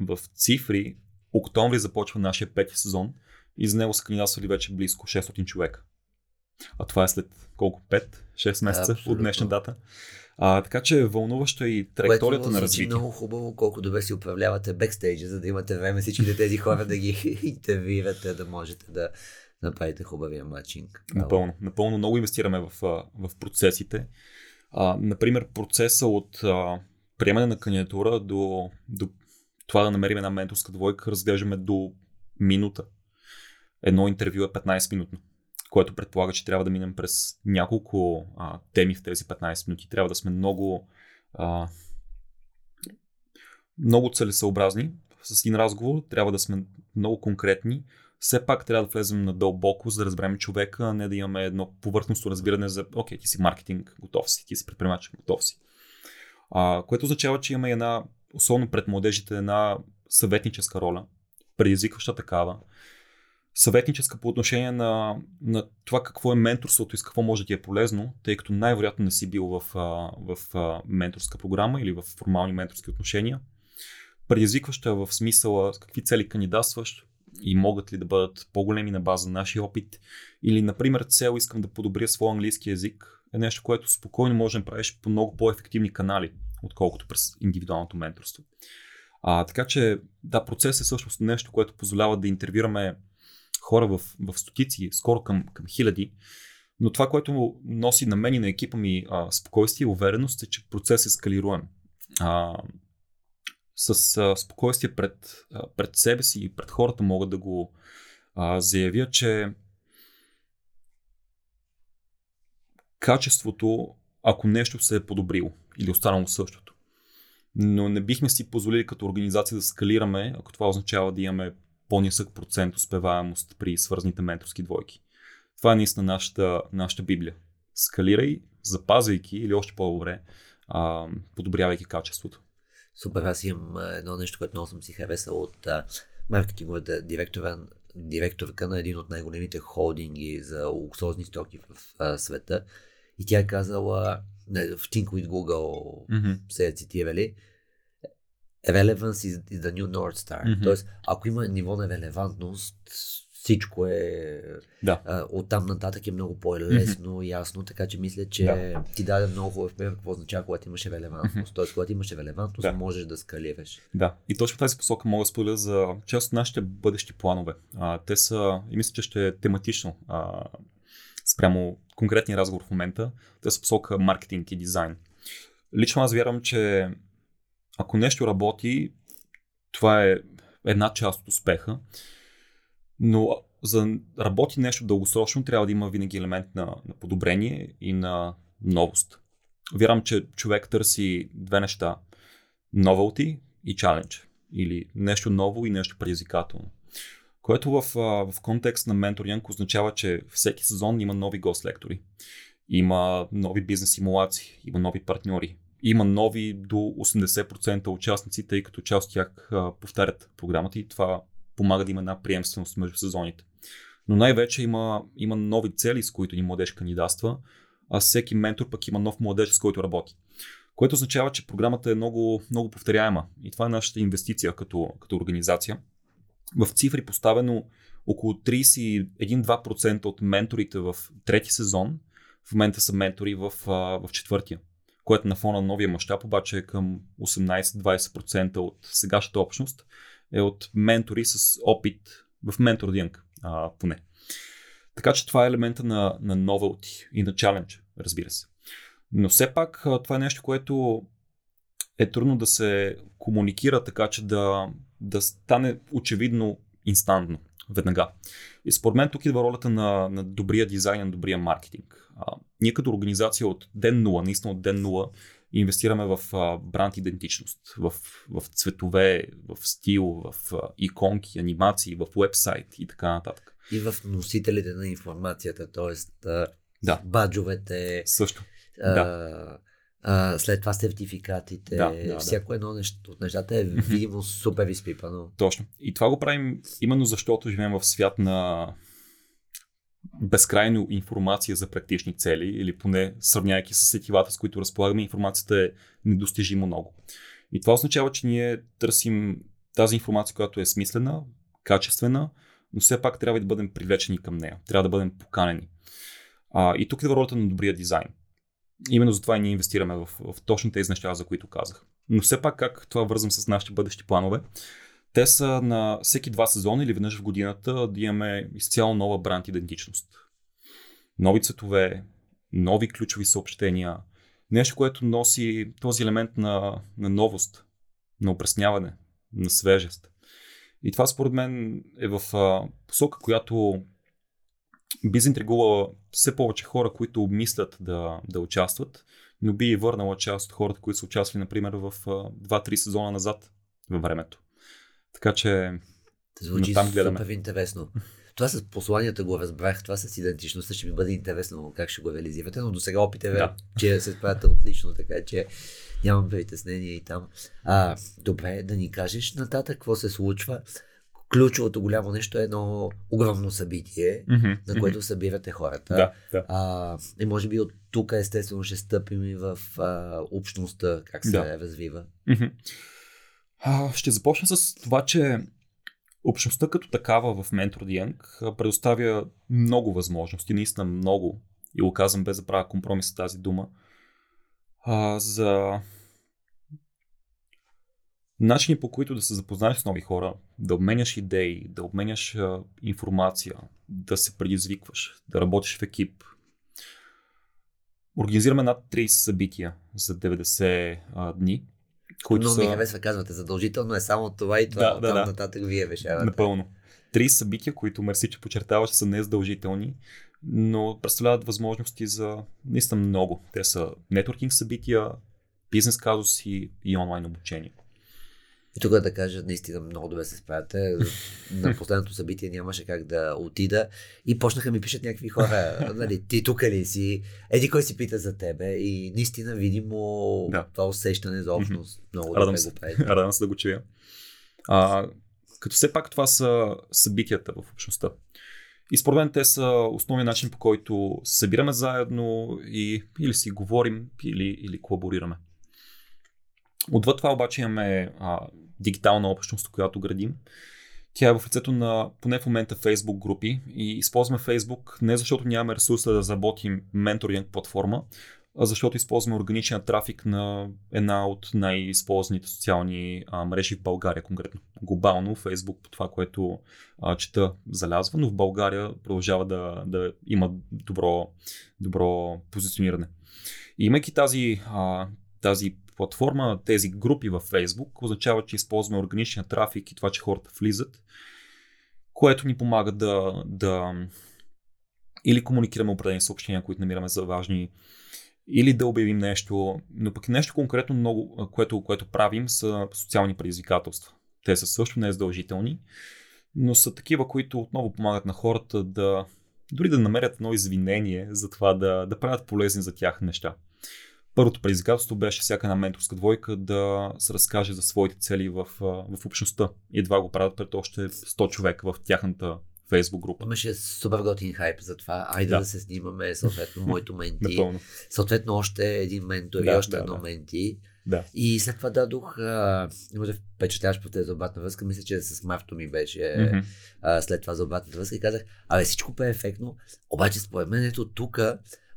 [SPEAKER 3] в цифри, октомври започва нашия пети сезон и за него са кандидатствали вече близко 600 човека. А това е след колко? 5-6 месеца
[SPEAKER 2] Абсолютно.
[SPEAKER 3] от днешна дата. А, така че е вълнуващо и траекторията
[SPEAKER 2] Което
[SPEAKER 3] на развитие.
[SPEAKER 2] много хубаво, колко добре си управлявате бекстейджа, за да имате време всичките тези хора да ги интервюирате, да можете да направите хубавия матчинг.
[SPEAKER 3] Напълно. Напълно много инвестираме в, в процесите. А, например, процеса от а, приемане на кандидатура до, до това да намерим една менторска двойка разглеждаме до минута. Едно интервю е 15 минутно, което предполага, че трябва да минем през няколко а, теми в тези 15 минути. Трябва да сме много а, много целесъобразни с един разговор, трябва да сме много конкретни, все пак трябва да влезем надълбоко, за да разберем човека, а не да имаме едно повърхностно разбиране за окей, ти си маркетинг, готов си, ти си предприемач, готов си. А, което означава, че има една, особено пред младежите, една съветническа роля, предизвикваща такава, съветническа по отношение на, на това какво е менторството и с какво може да ти е полезно, тъй като най-вероятно не си бил в, в менторска програма или в формални менторски отношения. Предизвикваща в смисъла с какви цели кандидатстваш и могат ли да бъдат по-големи на база на нашия опит. Или, например, цел искам да подобря своя английски язик е нещо, което спокойно може да правиш по много по-ефективни канали, отколкото през индивидуалното менторство. А, така че, да, процес е всъщност нещо, което позволява да интервюраме хора в, в стотици, скоро към, към хиляди. Но това, което носи на мен и на екипа ми а, спокойствие и увереност е, че процес е скалируем. А, с а, спокойствие пред, а, пред себе си и пред хората мога да го а, заявя, че качеството, ако нещо се е подобрило или останало същото. Но не бихме си позволили като организация да скалираме, ако това означава да имаме по-нисък процент успеваемост при свързаните менторски двойки. Това е наистина нашата, нашата библия. Скалирай, запазвайки или още по-добре, а, подобрявайки качеството.
[SPEAKER 2] Супер, аз имам едно нещо, което много съм си харесал от а, маркетинговата директора, директорка на един от най-големите холдинги за луксозни стоки в а, света. И тя е казала, в Think with Google
[SPEAKER 3] Mm-hmm.
[SPEAKER 2] се е цитирали, relevance is, is the new North Star.
[SPEAKER 3] Мгм.
[SPEAKER 2] Тоест, ако има ниво на релевантност, всичко е
[SPEAKER 3] Да.
[SPEAKER 2] а, оттам нататък е много по-лесно, ясно, така че мисля, че
[SPEAKER 3] Да.
[SPEAKER 2] ти даде много хубав пример какво означава, когато имаш релевантност. Тоест, когато имаш релевантност,
[SPEAKER 3] Да.
[SPEAKER 2] можеш да скалираш.
[SPEAKER 3] Да, и точно в тази посока мога да споделя за част от нашите бъдещи планове. А, те са, и мисля, че ще е тематично а, спрямо конкретния разговор в момента. Те са посока маркетинг и дизайн. Лично аз вярвам, че ако нещо работи, това е една част от успеха, но за да работи нещо дългосрочно, трябва да има винаги елемент на, на подобрение и на новост. Вярвам, че човек търси две неща novelty и challenge. Или нещо ново и нещо предизвикателно. Което в, в контекст на менторинг означава, че всеки сезон има нови гост-лектори. Има нови бизнес симулации, има нови партньори. Има нови до 80% участници, тъй като част от тях повтарят програмата и това помага да има една приемственост между сезоните. Но най-вече има, има нови цели, с които ни младеж кандидатства, а всеки ментор пък има нов младеж, с който работи. Което означава, че програмата е много, много повторяема. И това е нашата инвестиция като, като организация. В цифри поставено около 31-2% от менторите в трети сезон в момента са ментори в, в четвъртия, което на фона на новия мащаб обаче е към 18-20% от сегашната общност е от ментори с опит в ментординг, а, поне. Така че това е елемента на, на novelty и на challenge, разбира се. Но все пак това е нещо, което е трудно да се комуникира така, че да, да стане очевидно инстантно, веднага. И според мен тук идва ролята на, на добрия дизайн, на добрия маркетинг. А, ние като организация от ден 0, наистина от ден 0, инвестираме в а, бранд идентичност, в, в цветове, в стил, в а, иконки, анимации, в вебсайт и така нататък.
[SPEAKER 2] И в носителите на информацията, т.е.
[SPEAKER 3] Да.
[SPEAKER 2] баджовете.
[SPEAKER 3] Също.
[SPEAKER 2] А,
[SPEAKER 3] Да.
[SPEAKER 2] А, след това сертификатите,
[SPEAKER 3] Да, да, да.
[SPEAKER 2] всяко едно нещо от нещата е видимо супер изпипано.
[SPEAKER 3] Точно. И това го правим именно защото живеем в свят на безкрайно информация за практични цели, или поне сравнявайки с сетивата, с които разполагаме, информацията е недостижимо много. И това означава, че ние търсим тази информация, която е смислена, качествена, но все пак трябва да бъдем привлечени към нея. Трябва да бъдем поканени. А, и тук е ролята на добрия дизайн. Именно затова и ние инвестираме в, в точно тези неща, за които казах. Но все пак как това вързвам с нашите бъдещи планове? Те са на всеки два сезона или веднъж в годината да имаме изцяло нова бранд идентичност. Нови цветове, нови ключови съобщения, нещо, което носи този елемент на, на новост, на опресняване, на свежест. И това според мен е в посока, която би заинтригувала все повече хора, които мислят да, да участват, но би и върнала част от хората, които са участвали, например, в а, 2-3 сезона назад във времето. Така че
[SPEAKER 2] Звучи
[SPEAKER 3] Натам гледаме.
[SPEAKER 2] супер интересно. Това с посланията го разбрах, това с идентичността ще ми бъде интересно как ще го реализирате, но до сега опите
[SPEAKER 3] Да.
[SPEAKER 2] да. че се справяте отлично, така че нямам притеснение и там. А, добре, да ни кажеш нататък какво се случва. Ключовото голямо нещо е едно огромно събитие, на което събирате хората.
[SPEAKER 3] Да, да.
[SPEAKER 2] А, и може би от тук естествено ще стъпим и в а, общността, как се
[SPEAKER 3] Да.
[SPEAKER 2] развива.
[SPEAKER 3] Мгм. А, ще започна с това, че общността като такава в MentorDieng а, предоставя много възможности, наистина много, и го казвам без да правя компромис с тази дума, а, за начини по които да се запознаеш с нови хора, да обменяш идеи, да обменяш а, информация, да се предизвикваш, да работиш в екип. Организираме над 30 събития за 90 а, дни, които
[SPEAKER 2] Но
[SPEAKER 3] са...
[SPEAKER 2] ми харесва, казвате, задължително е само това и това,
[SPEAKER 3] Да,
[SPEAKER 2] да,
[SPEAKER 3] да,
[SPEAKER 2] нататък вие решавате.
[SPEAKER 3] Напълно. Три събития, които мерси, че почертаваш, са незадължителни, но представляват възможности за наистина много. Те са нетворкинг събития, бизнес казуси и онлайн обучение.
[SPEAKER 2] И тук да кажа, наистина много добре се справяте. На последното събитие нямаше как да отида и почнаха ми пишат някакви хора, нали, ти тук ли си, еди кой си пита за тебе и наистина видимо
[SPEAKER 3] Да.
[SPEAKER 2] това усещане за общност много
[SPEAKER 3] Радвам
[SPEAKER 2] добре
[SPEAKER 3] се.
[SPEAKER 2] го правите.
[SPEAKER 3] Радвам се да го чуя. А, като все пак това са събитията в общността. И според мен те са основният начин по който се събираме заедно и или си говорим, или, или колаборираме. Отвъд това обаче имаме а, дигитална общност, която градим. Тя е в лицето на, поне в момента, Facebook групи и използваме Facebook не защото нямаме ресурса да заработим менторинг платформа, а защото използваме органичен трафик на една от най-използваните социални а, мрежи в България конкретно. Глобално Facebook по това, което а, чета залязва, но в България продължава да, да има добро, добро позициониране. И имайки тази, а, тази платформа, тези групи във Facebook, означава, че използваме органичния трафик и това, че хората влизат, което ни помага да, да или комуникираме определени съобщения, които намираме за важни, или да обявим нещо, но пък нещо конкретно много, което, което правим са социални предизвикателства. Те са също незадължителни, но са такива, които отново помагат на хората да дори да намерят едно извинение за това да, да правят полезни за тях неща. Първото предизвикателство беше всяка една менторска двойка да се разкаже за своите цели в, в общността. И едва го правят пред още 100 човека в тяхната Facebook група.
[SPEAKER 2] Имаше супер готин хайп за това. Айде
[SPEAKER 3] Да.
[SPEAKER 2] да, се снимаме, съответно, моето менти. Съответно, още един ментор
[SPEAKER 3] Да,
[SPEAKER 2] и още
[SPEAKER 3] да,
[SPEAKER 2] едно
[SPEAKER 3] да.
[SPEAKER 2] менти.
[SPEAKER 3] Да.
[SPEAKER 2] И след това дадох, имаше впечатляващ по тези обратна връзка, мисля, че с Марто ми беше а, след това за обратната връзка и казах, абе всичко перфектно, обаче според мен ето тук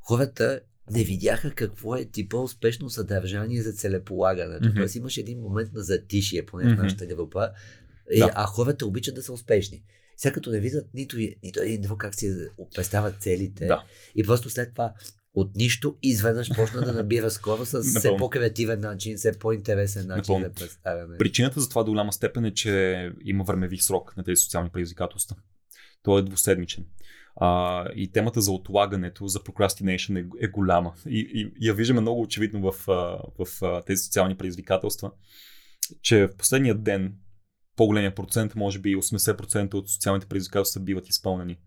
[SPEAKER 2] хората не видяха какво е типа успешно съдържание за целеполагането.
[SPEAKER 3] Мгм.
[SPEAKER 2] Тоест имаше един момент на затишие, поне в нашата група, и,
[SPEAKER 3] Да.
[SPEAKER 2] а хората обичат да са успешни. Сега като не видят нито, нито един друг как си представят целите
[SPEAKER 3] Да.
[SPEAKER 2] и просто след това от нищо изведнъж почна да набира скорост с все по-креативен начин, все по-интересен начин
[SPEAKER 3] Напълно.
[SPEAKER 2] за представяне.
[SPEAKER 3] Причината за това до голяма степен е, че има времеви срок на тези социални предизвикателства. Той е двуседмичен. А, и темата за отлагането, за procrastination е, е голяма. И, и, и я виждаме много очевидно в, в а, тези социални предизвикателства, че в последния ден по-големия процент, може би 80% от социалните предизвикателства биват изпълнени.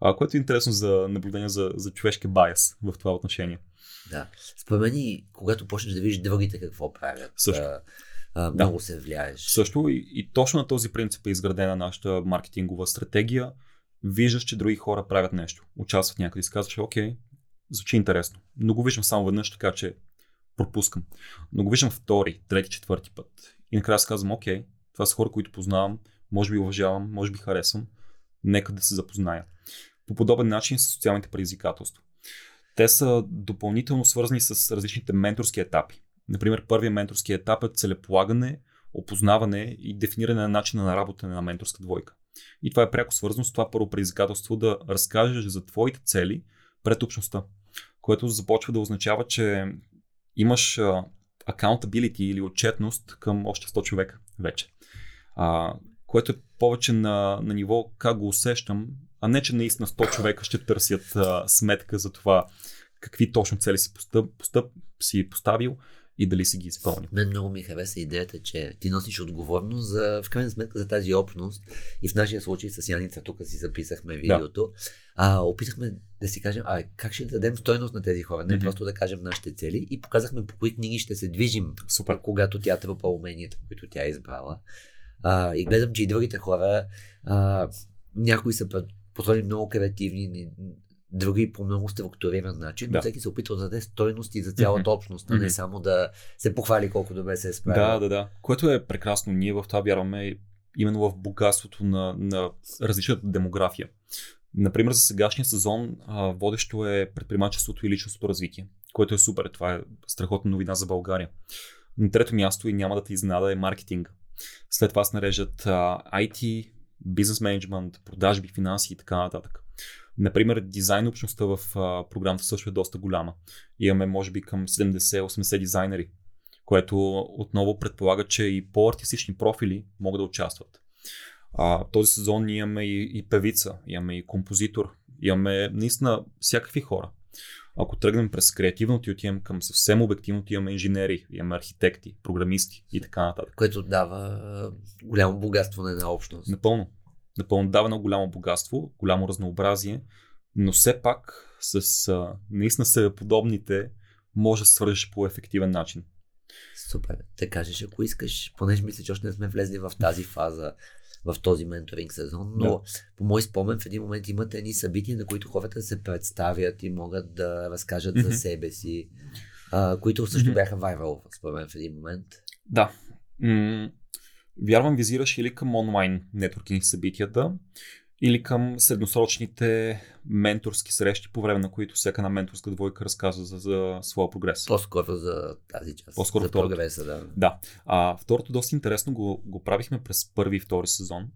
[SPEAKER 3] А, което е интересно за наблюдение за, за човешки байс в това отношение.
[SPEAKER 2] Да. Според мен и когато почнеш да видиш другите какво правят,
[SPEAKER 3] Също.
[SPEAKER 2] а, а, много се влияеш.
[SPEAKER 3] Също и, и точно на този принцип е изградена нашата маркетингова стратегия. Виждаш, че други хора правят нещо, участват някъде и си казваш, окей, звучи интересно. Но го виждам само веднъж, така че пропускам. Но го виждам втори, трети, четвърти път. И накрая си казвам, окей, това са хора, които познавам, може би уважавам, може би харесвам, нека да се запозная. По подобен начин с социалните предизвикателства. Те са допълнително свързани с различните менторски етапи. Например, първият менторски етап е целеполагане, опознаване и дефиниране на начина на работа на менторска двойка. И това е пряко свързано с това първо предизвикателство да разкажеш за твоите цели пред общността, което започва да означава, че имаш accountability или отчетност към още 100 човека вече. А, което е повече на, на ниво как го усещам, а не че наистина 100 човека ще търсят а, сметка за това какви точно цели си, постъп, постъп, си поставил и дали си ги изпълнил.
[SPEAKER 2] Мен много ми хареса идеята, че ти носиш отговорност за, в крайна сметка за тази общност и в нашия случай с Яница, тук си записахме видеото, а, опитахме да си кажем, а как ще дадем стойност на тези хора, не
[SPEAKER 3] Мгм.
[SPEAKER 2] просто да кажем нашите цели и показахме по кои книги ще се движим,
[SPEAKER 3] Супер.
[SPEAKER 2] когато тя трупа уменията, които тя е избрала. А, и гледам, че и другите хора, а, някои са подходили много креативни, ни- други по много структуриран начин, но
[SPEAKER 3] Да.
[SPEAKER 2] всеки се опитва да даде стойности за цялата общност, а не само да се похвали колко добре се е справил.
[SPEAKER 3] Да, да, да. Което е прекрасно. Ние в това вярваме именно в богатството на, на различната демография. Например, за сегашния сезон а, водещо е предприемачеството и личностното развитие, което е супер. Това е страхотна новина за България. На трето място и няма да те изненада е маркетинг. След това се нареждат а, IT, бизнес менеджмент, продажби, финанси и така нататък. Например, дизайн общността в а, програмата също е доста голяма. Имаме може би към 70-80 дизайнери, което отново предполага, че и по-артистични профили могат да участват. А, този сезон ние имаме и, и певица, имаме и композитор, имаме наистина всякакви хора. Ако тръгнем през креативното и отидем към съвсем обективното, имаме инженери, имаме архитекти, програмисти и така нататък.
[SPEAKER 2] Което дава голямо богатство на една общност.
[SPEAKER 3] Напълно. Напълно дава едно голямо богатство, голямо разнообразие, но все пак с а, наистина себе подобните може да свържеш по ефективен начин.
[SPEAKER 2] Супер. Да кажеш, ако искаш, понеже мисля, че още не сме влезли в тази фаза, в този менторинг сезон, но
[SPEAKER 3] Да.
[SPEAKER 2] по мой спомен в един момент имате едни събития, на които хората се представят и могат да разкажат
[SPEAKER 3] Мгм.
[SPEAKER 2] за себе си, а, които също
[SPEAKER 3] Мгм.
[SPEAKER 2] бяха вайрал, според мен, в един момент.
[SPEAKER 3] Да. М- вярвам, визираш или към онлайн нетворкинг събитията, или към средносрочните менторски срещи, по време на които всяка една менторска двойка разказва за, за своя прогрес.
[SPEAKER 2] По-скоро за тази част.
[SPEAKER 3] По-скоро
[SPEAKER 2] за
[SPEAKER 3] второто.
[SPEAKER 2] прогреса, да.
[SPEAKER 3] Да. А, второто доста интересно го, го правихме през първи и втори сезон.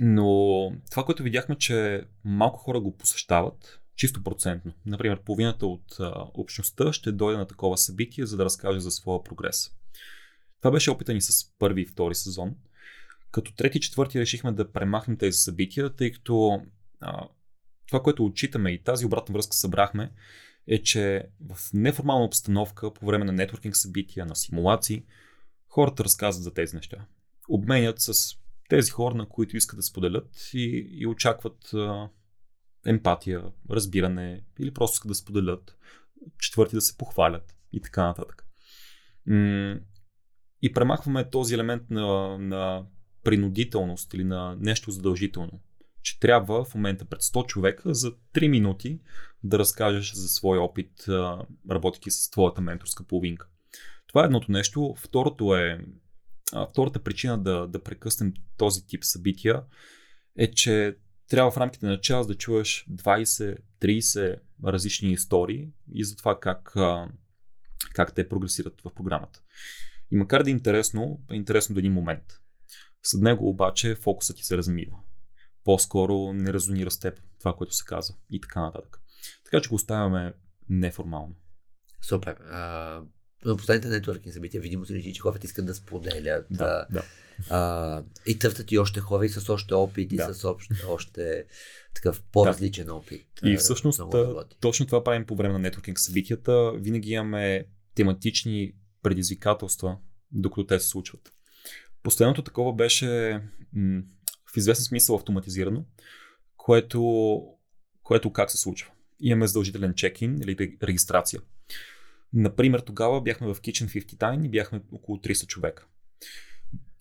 [SPEAKER 3] Но това, което видяхме, че малко хора го посещават, чисто процентно. Например, половината от а, общността ще дойде на такова събитие, за да разкаже за своя прогрес. Това беше опита ни с първи и втори сезон. Като трети и четвърти решихме да премахнем тези събития, тъй като а, това, което отчитаме и тази обратна връзка събрахме, е, че в неформална обстановка, по време на нетворкинг събития, на симулации, хората разказват за тези неща. Обменят с тези хора, на които искат да споделят и, и очакват а, емпатия, разбиране или просто искат да споделят, четвърти да се похвалят и така нататък. И премахваме този елемент на, на принудителност или на нещо задължително. че трябва в момента пред 100 човека за 3 минути да разкажеш за своя опит, работейки с твоята менторска половинка. Това е едното нещо. Второто е, втората причина да, да прекъснем този тип събития е, че трябва в рамките на час да чуеш 20-30 различни истории и за това как, как те прогресират в програмата. И макар да е интересно, е интересно до един момент. След него обаче фокусът ти се размива. По-скоро не резонира с теб това, което се казва и така нататък. Така че го оставяме неформално.
[SPEAKER 2] Супер. А, на последните нетворкинг събития видимо се личи, че хората искат да споделят.
[SPEAKER 3] Да, да.
[SPEAKER 2] А, и търсят и още хора и с още опит, да. и с още, още такъв по-различен да. опит.
[SPEAKER 3] И всъщност точно това правим по време на нетворкинг събитията. Винаги имаме тематични предизвикателства, докато те се случват. Последното такова беше в известен смисъл автоматизирано, което, което как се случва. Имаме задължителен чекин или регистрация. Например, тогава бяхме в Kitchen 59 и бяхме около 300 човека.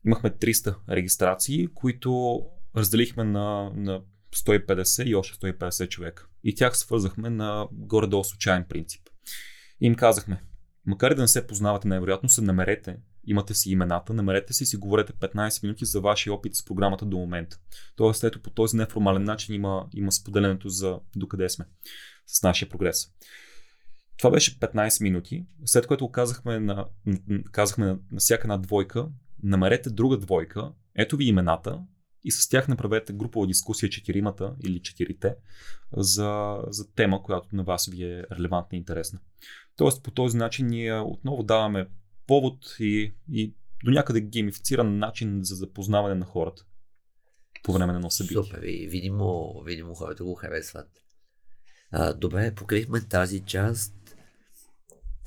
[SPEAKER 3] Имахме 300 регистрации, които разделихме на, на 150 и още 150 човека. И тях свързахме на горе-долу случайен принцип. Им казахме, макар и да не се познавате, най-вероятно се намерете, имате си имената, намерете си и си говорете 15 минути за вашия опит с програмата до момента. Тоест, ето по този неформален начин има, има споделянето за докъде сме с нашия прогрес. Това беше 15 минути, след което казахме на, казахме на, всяка една двойка, намерете друга двойка, ето ви имената и с тях направете групова дискусия четиримата или четирите за, за тема, която на вас ви е релевантна и интересна. Тоест по този начин ние отново даваме повод и, и до някъде геймифициран начин за запознаване на хората по време на едно събитие.
[SPEAKER 2] Супер, и видимо, видимо хората го харесват. А, добре, покрихме тази част.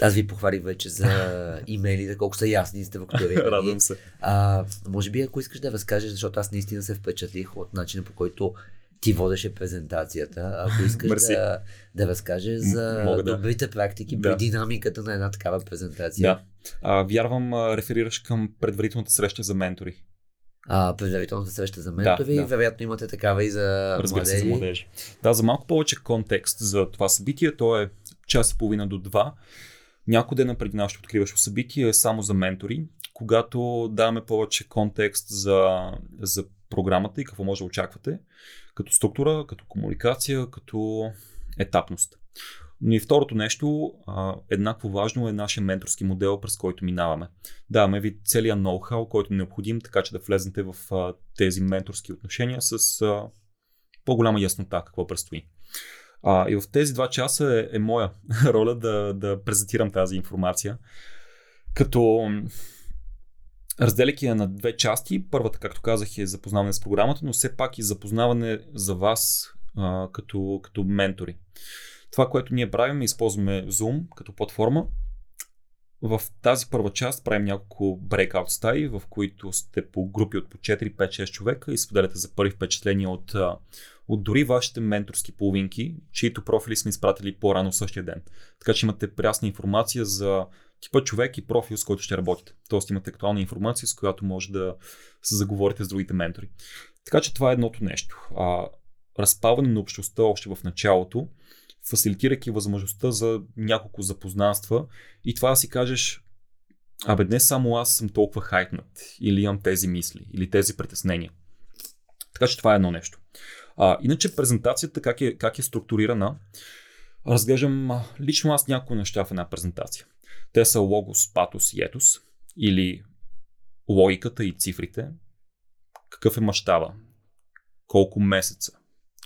[SPEAKER 2] Аз ви похвалих вече за имейлите, колко са ясни сте фактурирани.
[SPEAKER 3] Радвам се.
[SPEAKER 2] А, може би, ако искаш да разкажеш, защото аз наистина се впечатлих от начина по който ти водеше презентацията. Ако искаш да, да разкажеш за Мога добрите да. практики да. при динамиката на една такава презентация.
[SPEAKER 3] Да. А, вярвам, а, реферираш към предварителната среща за ментори.
[SPEAKER 2] А, предварителната среща за ментори, да, да. вероятно имате такава и за
[SPEAKER 3] Разбира младежи. Се, за младежи. Да, за малко повече контекст за това събитие, то е час и половина до два. Някой ден преди нашето откриващо събитие е само за ментори, когато даваме повече контекст за, за програмата и какво може да очаквате, като структура, като комуникация, като етапност. Но и второто нещо, а, еднакво важно е нашия менторски модел, през който минаваме. Даваме ви целият ноу-хау, който е необходим, така че да влезете в а, тези менторски отношения с а, по-голяма яснота какво предстои. А, и в тези два часа е, е моя роля да, да презентирам тази информация. Като разделяйки я на две части, първата, както казах, е запознаване с програмата, но все пак и запознаване за вас а, като, като ментори. Това, което ние правим, използваме Zoom като платформа. В тази първа част правим няколко breakout стаи, в които сте по групи от по 4, 5, 6 човека и споделяте за първи впечатления от, от дори вашите менторски половинки, чието профили сме изпратили по-рано същия ден. Така че имате прясна информация за типа човек и профил, с който ще работите. Тоест имате актуална информация, с която може да се заговорите с другите ментори. Така че това е едното нещо. А, разпаване на общността още в началото, фасилитирайки възможността за няколко запознанства и това да си кажеш, абе днес само аз съм толкова хайпнат или имам тези мисли или тези притеснения. Така че това е едно нещо. А, иначе презентацията как е, как е структурирана, разглеждам лично аз някои неща в една презентация. Те са логос, патос и етос или логиката и цифрите. Какъв е мащаба? Колко месеца?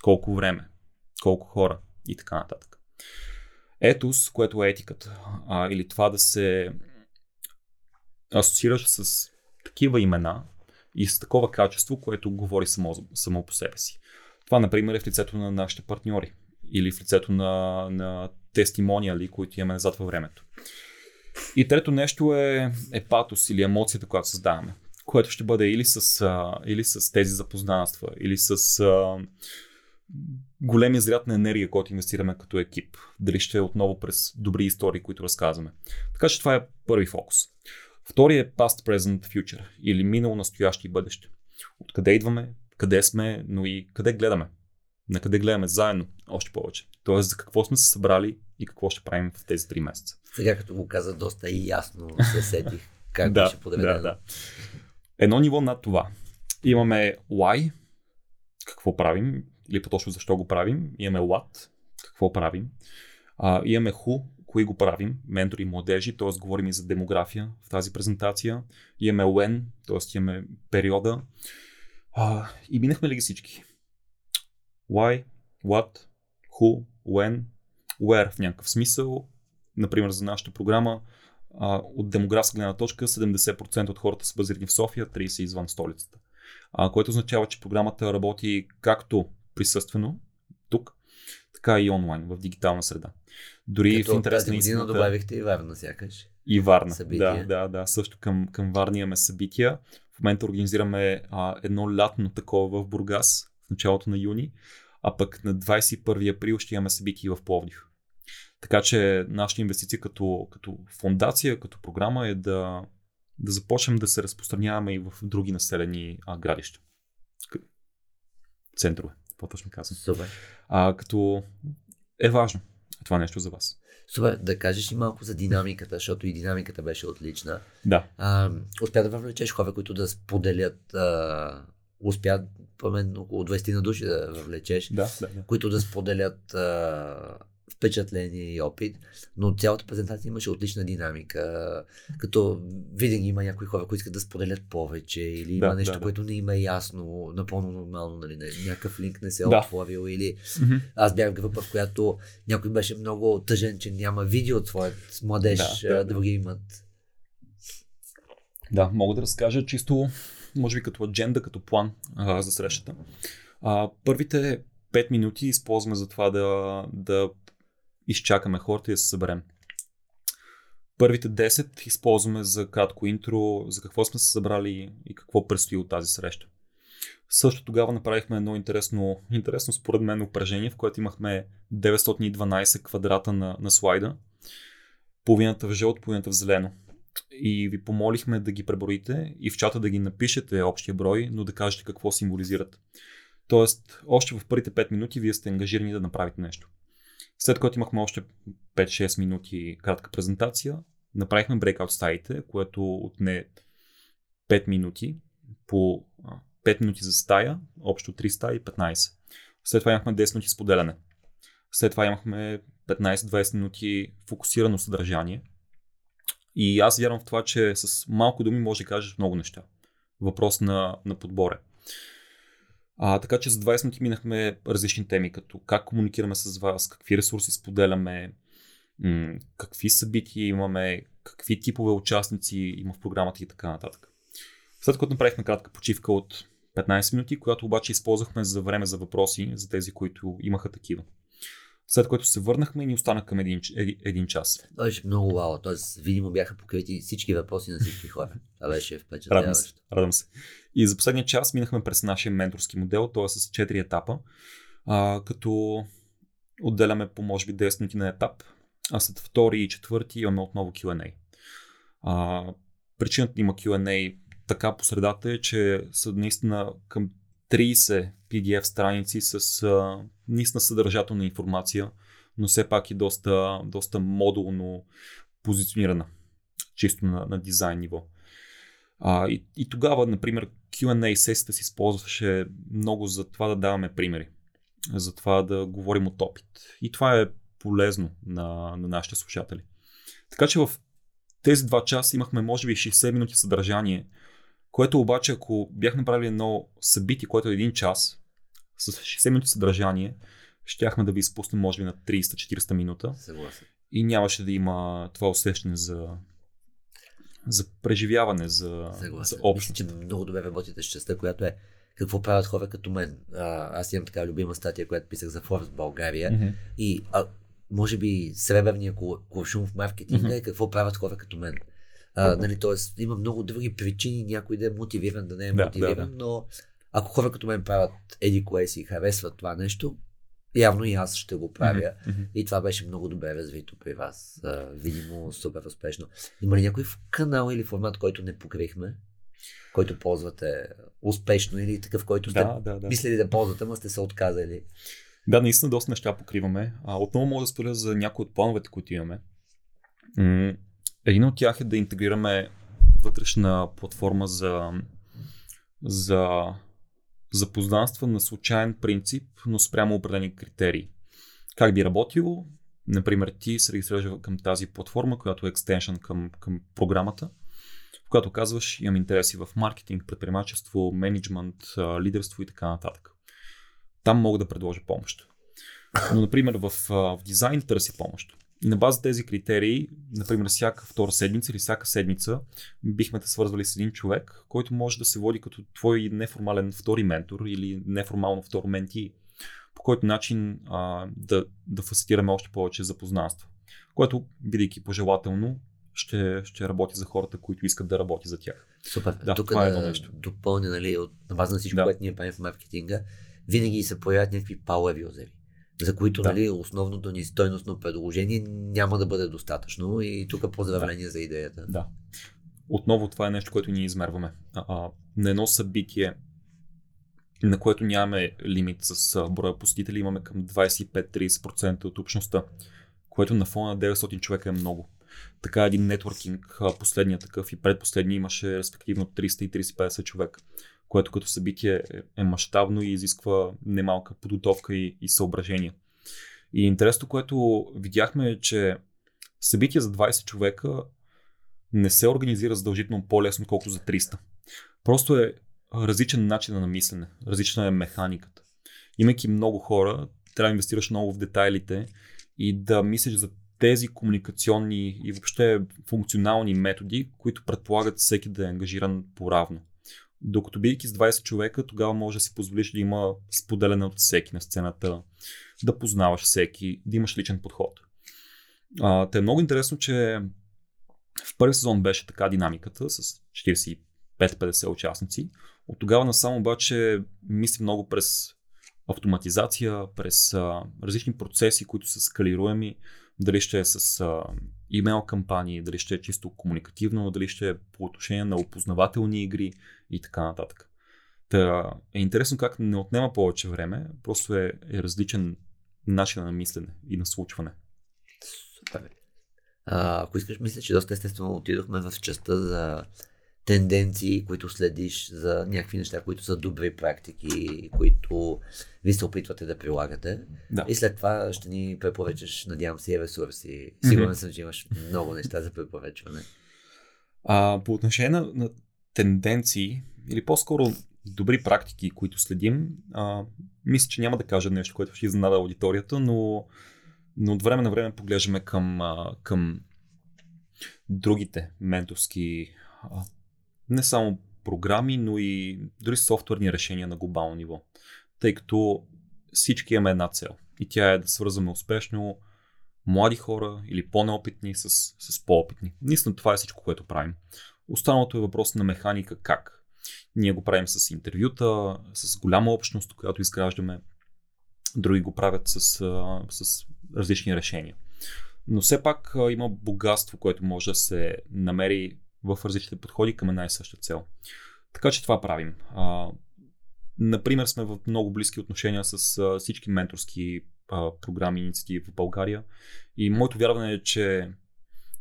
[SPEAKER 3] Колко време? Колко хора? И така нататък. Етос, което е етиката, а, или това да се асоциираш с такива имена и с такова качество, което говори само, само по себе си. Това, например, е в лицето на нашите партньори или в лицето на, на тестимониали, които имаме назад във времето. И трето нещо е, е патос или емоцията, която създаваме, което ще бъде или с, а, или с тези запознанства, или с а, големия зряд на енергия, който инвестираме като екип. Дали ще е отново през добри истории, които разказваме. Така че това е първи фокус. Втори е past, present, future или минало, настояще и бъдеще. Откъде идваме, къде сме, но и къде гледаме. На къде гледаме заедно, още повече. Тоест, за какво сме се събрали и какво ще правим в тези три месеца.
[SPEAKER 2] Сега като го каза, доста и ясно се сетих как
[SPEAKER 3] да,
[SPEAKER 2] беше подредено.
[SPEAKER 3] да, да. Едно ниво над това. Имаме why, какво правим, или по-точно защо го правим. Имаме what, какво правим. А, имаме who, кои го правим, ментори и младежи, т.е. говорим и за демография в тази презентация. Имаме when, т.е. имаме периода. А, и минахме ли ги всички? Why, what, who, when, where в някакъв смисъл. Например, за нашата програма а, от демографска гледна точка 70% от хората са базирани в София, 30% извън столицата. А, което означава, че програмата работи както присъствено тук, така и онлайн, в дигитална среда. Дори
[SPEAKER 2] Като
[SPEAKER 3] в интерес на истината...
[SPEAKER 2] добавихте и Варна, сякаш.
[SPEAKER 3] И Варна.
[SPEAKER 2] Събития.
[SPEAKER 3] Да, да, да. Също към, към Варна имаме събития. В момента организираме а, едно лятно такова в Бургас в началото на юни, а пък на 21 април ще имаме събитие в Пловдив. Така че нашата инвестиция като, като фундация, като програма е да, да започнем да се разпространяваме и в други населени а, градища. Центрове, какво точно казвам.
[SPEAKER 2] Супер.
[SPEAKER 3] А, като е важно това нещо за вас.
[SPEAKER 2] Супер, да кажеш и малко за динамиката, защото и динамиката беше отлична.
[SPEAKER 3] Да.
[SPEAKER 2] А, успя да въвлечеш хора, които да споделят, а, успя, по мен, около 20 на души да въвлечеш,
[SPEAKER 3] Да, да, да.
[SPEAKER 2] които да споделят а, впечатление и опит, но цялата презентация имаше отлична динамика, като винаги има някои хора, които искат да споделят повече или има
[SPEAKER 3] Да,
[SPEAKER 2] нещо,
[SPEAKER 3] да, да.
[SPEAKER 2] което не им е ясно, напълно нормално, нали, някакъв линк не се е
[SPEAKER 3] Да.
[SPEAKER 2] отворил или аз бях в група, в която някой беше много тъжен, че няма видео от своят младеж,
[SPEAKER 3] Да, да, да.
[SPEAKER 2] други имат.
[SPEAKER 3] Да, мога да разкажа чисто, може би като адженда, като план а, за срещата. А, първите 5 минути използваме за това да, да изчакаме хората и да се съберем. Първите 10 използваме за кратко интро, за какво сме се събрали и какво предстои от тази среща. Също тогава направихме едно интересно, интересно според мен упражнение, в което имахме 912 квадрата на, на слайда. Половината в жълто, половината в зелено. И ви помолихме да ги преброите и в чата да ги напишете общия брой, но да кажете какво символизират. Тоест, още в първите 5 минути вие сте ангажирани да направите нещо. След което имахме още 5-6 минути кратка презентация, направихме брейкаут стаите, което отне 5 минути по а, 5 минути за стая, общо 3 стаи 15. След това имахме 10 минути споделяне. След това имахме 15-20 минути фокусирано съдържание. И аз вярвам в това, че с малко думи може да кажеш много неща. Въпрос на, на подборе. А, така че за 20 минути минахме различни теми, като как комуникираме с вас, какви ресурси споделяме, какви събития имаме, какви типове участници има в програмата и така нататък. След което направихме кратка почивка от 15 минути, която обаче използвахме за време за въпроси за тези, които имаха такива. След което се върнахме и ни остана към един, е- един час.
[SPEAKER 2] Това беше много вау, т.е. видимо бяха покрити всички въпроси на всички хора. Това беше
[SPEAKER 3] Радвам се.
[SPEAKER 2] впечатляващо.
[SPEAKER 3] Радвам се. И за последния час минахме през нашия менторски модел, т.е. с 4 етапа, а, като отделяме по може би 10 минути на етап, а след втори и четвърти имаме отново Q&A. А, причината да има Q&A така по средата е, че са наистина към 30 PDF страници с а, наистина съдържателна информация, но все пак и доста, доста модулно позиционирана, чисто на, на дизайн ниво. А, и, и тогава, например, Q&A сесията се използваше много за това да даваме примери, за това да говорим от опит. И това е полезно на, на нашите слушатели. Така че в тези два часа имахме може би 60 минути съдържание, което обаче ако бях направили едно събитие, което е един час, с 60 минути съдържание, щяхме да ви изпуснем може би на 30-40 минута
[SPEAKER 2] Съгласен.
[SPEAKER 3] и нямаше да има това усещане за, за преживяване, за, за
[SPEAKER 2] Съгласен. Мисля, че много добре работите с частта, която е какво правят хора като мен. А, аз имам така любима статия, която писах за Forbes България.
[SPEAKER 3] Мгм.
[SPEAKER 2] И а, може би сребърния ку- куршум в маркетинга
[SPEAKER 3] Мгм.
[SPEAKER 2] е какво правят хора като мен. А, нали, тоест, има много други причини някой да е мотивиран, да не е
[SPEAKER 3] Да,
[SPEAKER 2] мотивиран,
[SPEAKER 3] да, да.
[SPEAKER 2] но ако хора като мен правят еди кое си и харесват това нещо, явно и аз ще го правя.
[SPEAKER 3] Мгм.
[SPEAKER 2] И това беше много добре развито при вас. А, видимо, супер успешно. Има ли някой канал или формат, който не покрихме? който ползвате успешно или такъв, който сте
[SPEAKER 3] Да, да, да.
[SPEAKER 2] мислили да ползвате, но сте се отказали.
[SPEAKER 3] Да, наистина доста неща покриваме. А, отново мога да споделя за някои от плановете, които имаме. М- Един от тях е да интегрираме вътрешна платформа за, за запознанства на случайен принцип, но спрямо определени критерии. Как би работило? Например, ти се регистрираш към тази платформа, която е екстеншън към, към програмата, в която казваш, имам интереси в маркетинг, предприемачество, менеджмент, лидерство и така нататък. Там мога да предложа помощ. Но, например, в, в дизайн търси помощ. На база тези критерии, например, всяка втора седмица или всяка седмица, бихме те свързвали с един човек, който може да се води като твой неформален втори ментор или неформално второ менти, по който начин а, да, да фасилитираме още повече запознанства. Което, бидейки пожелателно, ще, ще работи за хората, които искат да работи за тях.
[SPEAKER 2] Супер.
[SPEAKER 3] Да,
[SPEAKER 2] Тук
[SPEAKER 3] това е едно нещо.
[SPEAKER 2] допълня, нали, от, на база на всичко,
[SPEAKER 3] Да.
[SPEAKER 2] което ние правим в маркетинга, винаги се появят някакви power юзери, за които
[SPEAKER 3] Да.
[SPEAKER 2] нали, основното ни стойностно предложение няма да бъде достатъчно и тук поздравление за идеята.
[SPEAKER 3] Да. Отново това е нещо, което ние измерваме. А, а, на едно събитие, на което нямаме лимит с а, броя посетители, имаме към 25-30% от общността, което на фона на 900 човека е много. Така един нетворкинг, последния такъв и предпоследния имаше респективно 300 и 350 човека, което като събитие е, е мащабно и изисква немалка подготовка и, и съображения. И интересното, което видяхме е, че събитие за 20 човека не се организира задължително по-лесно, колкото за 300. Просто е различен начин на мислене, различна е механиката. Имайки много хора, трябва да инвестираш много в детайлите и да мислиш за тези комуникационни и въобще функционални методи, които предполагат всеки да е ангажиран по-равно. Докато бидейки с 20 човека, тогава може да си позволиш да има споделяне от всеки на сцената, да познаваш всеки, да имаш личен подход. А, те е много интересно, че в първи сезон беше така динамиката с 45-50 участници. От тогава насам обаче мисли много през автоматизация, през а, различни процеси, които са скалируеми, дали ще е с а, имейл кампании, дали ще е чисто комуникативно, дали ще е по отношение на опознавателни игри и така нататък. Та е интересно как не отнема повече време, просто е, е различен начин на мислене и на случване.
[SPEAKER 2] Супер. А, ако искаш, мисля, че доста естествено отидохме в частта за тенденции, които следиш, за някакви неща, които са добри практики, които ви се опитвате да прилагате.
[SPEAKER 3] Да.
[SPEAKER 2] И след това ще ни препоръчаш, надявам се, ресурси. Сигурен съм, че имаш много неща за препоръчване.
[SPEAKER 3] А, по отношение на, на тенденции, или по-скоро добри практики, които следим, а, мисля, че няма да кажа нещо, което ще изненада аудиторията, но, но от време на време поглеждаме към, а, към другите менторски, а, не само програми, но и дори софтуерни решения на глобално ниво. Тъй като всички имаме една цел и тя е да свързваме успешно млади хора или по-неопитни с, с по-опитни. Наистина това е всичко, което правим. Останалото е въпрос на механика как. Ние го правим с интервюта, с голяма общност, която изграждаме. Други го правят с, с различни решения. Но все пак има богатство, което може да се намери в различните подходи към една и съща цел. Така че това правим. А, например, сме в много близки отношения с а, всички менторски а, програми и инициативи в България. И моето вярване е, че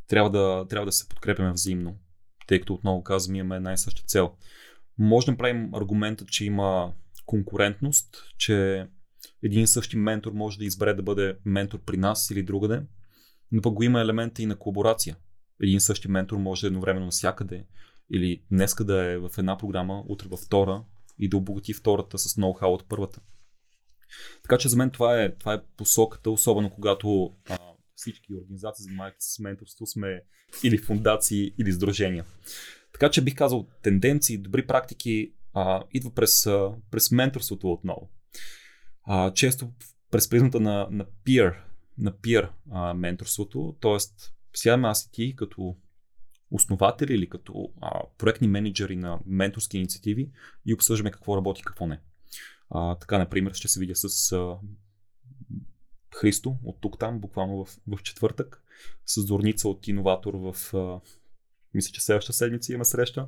[SPEAKER 3] трябва да, трябва да се подкрепяме взаимно, тъй като отново казвам, имаме една и съща цел. Може да направим аргумента, че има конкурентност, че един и същи ментор може да избере да бъде ментор при нас или другаде, но пък го има елемента и на колаборация. Един същи ментор може едновременно навсякъде или днеска да е в една програма, утре във втора и да обогати втората с ноу-хау от първата. Така че за мен това е, това е посоката, особено когато а, всички организации, занимават с менторство, сме или фундации, или сдружения. Така че бих казал, тенденции, добри практики а, идва през, а, през менторството отново. А, често през призмата на, на peer, на peer а, менторството, т.е. сядаме аз и ти като основатели или като а, проектни менеджери на менторски инициативи и обсъждаме какво работи, какво не. А, така, например, ще се видя с а, Христо от тук там, буквално в, в четвъртък, с Зорница от Иноватор в, а, мисля, че следващата седмица има среща.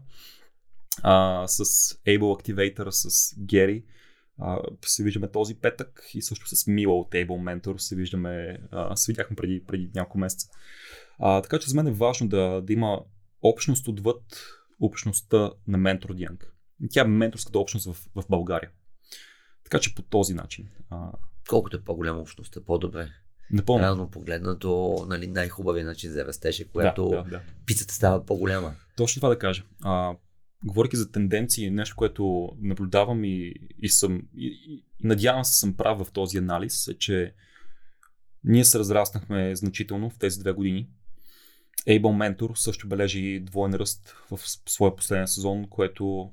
[SPEAKER 3] а, с Able Activator, с Гери. А, се виждаме този петък и също с Мила от Able Mentor се виждаме, а, се видяхме преди, преди няколко месеца. А, така че за мен е важно да, да има общност отвъд общността на Mentor Young. Тя е менторската общност в, в България. Така че по този начин. А...
[SPEAKER 2] Колкото е по-голяма общността, по-добре.
[SPEAKER 3] Напълно.
[SPEAKER 2] Реално погледнато, нали, най-хубавият начин за растеж е, когато
[SPEAKER 3] да, да, да.
[SPEAKER 2] пицата става по-голяма.
[SPEAKER 3] Точно това да кажа. А, говоряки за тенденции, нещо, което наблюдавам и, и съм и, и надявам се съм прав в този анализ, е, че ние се разраснахме значително в тези две години. Able Mentor също бележи двоен ръст в своя последен сезон, което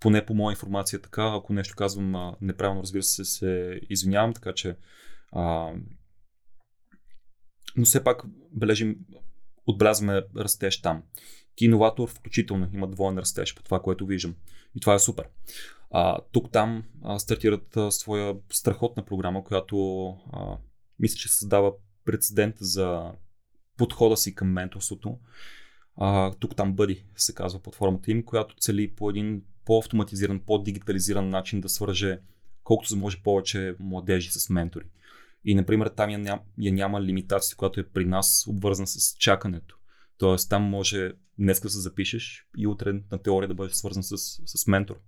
[SPEAKER 3] поне по моя информация така, ако нещо казвам неправилно, разбира се, се извинявам, така че а, но все пак бележим, отбелязваме растеж там. Ти иноватор включително има двоен растеж по това, което виждам. И това е супер. А, тук там а, стартират а, своя страхотна програма, която а, мисля, че създава прецедент за подхода си към менторството. Тук там бъди се казва платформата им, която цели по един по-автоматизиран, по-дигитализиран начин да свърже колкото се може повече младежи с ментори. И, например, там я, ням, я няма лимитация, която е при нас обвързана с чакането. Тоест, там може днес да се запишеш и утре на теория да бъдеш свързан с, с ментор.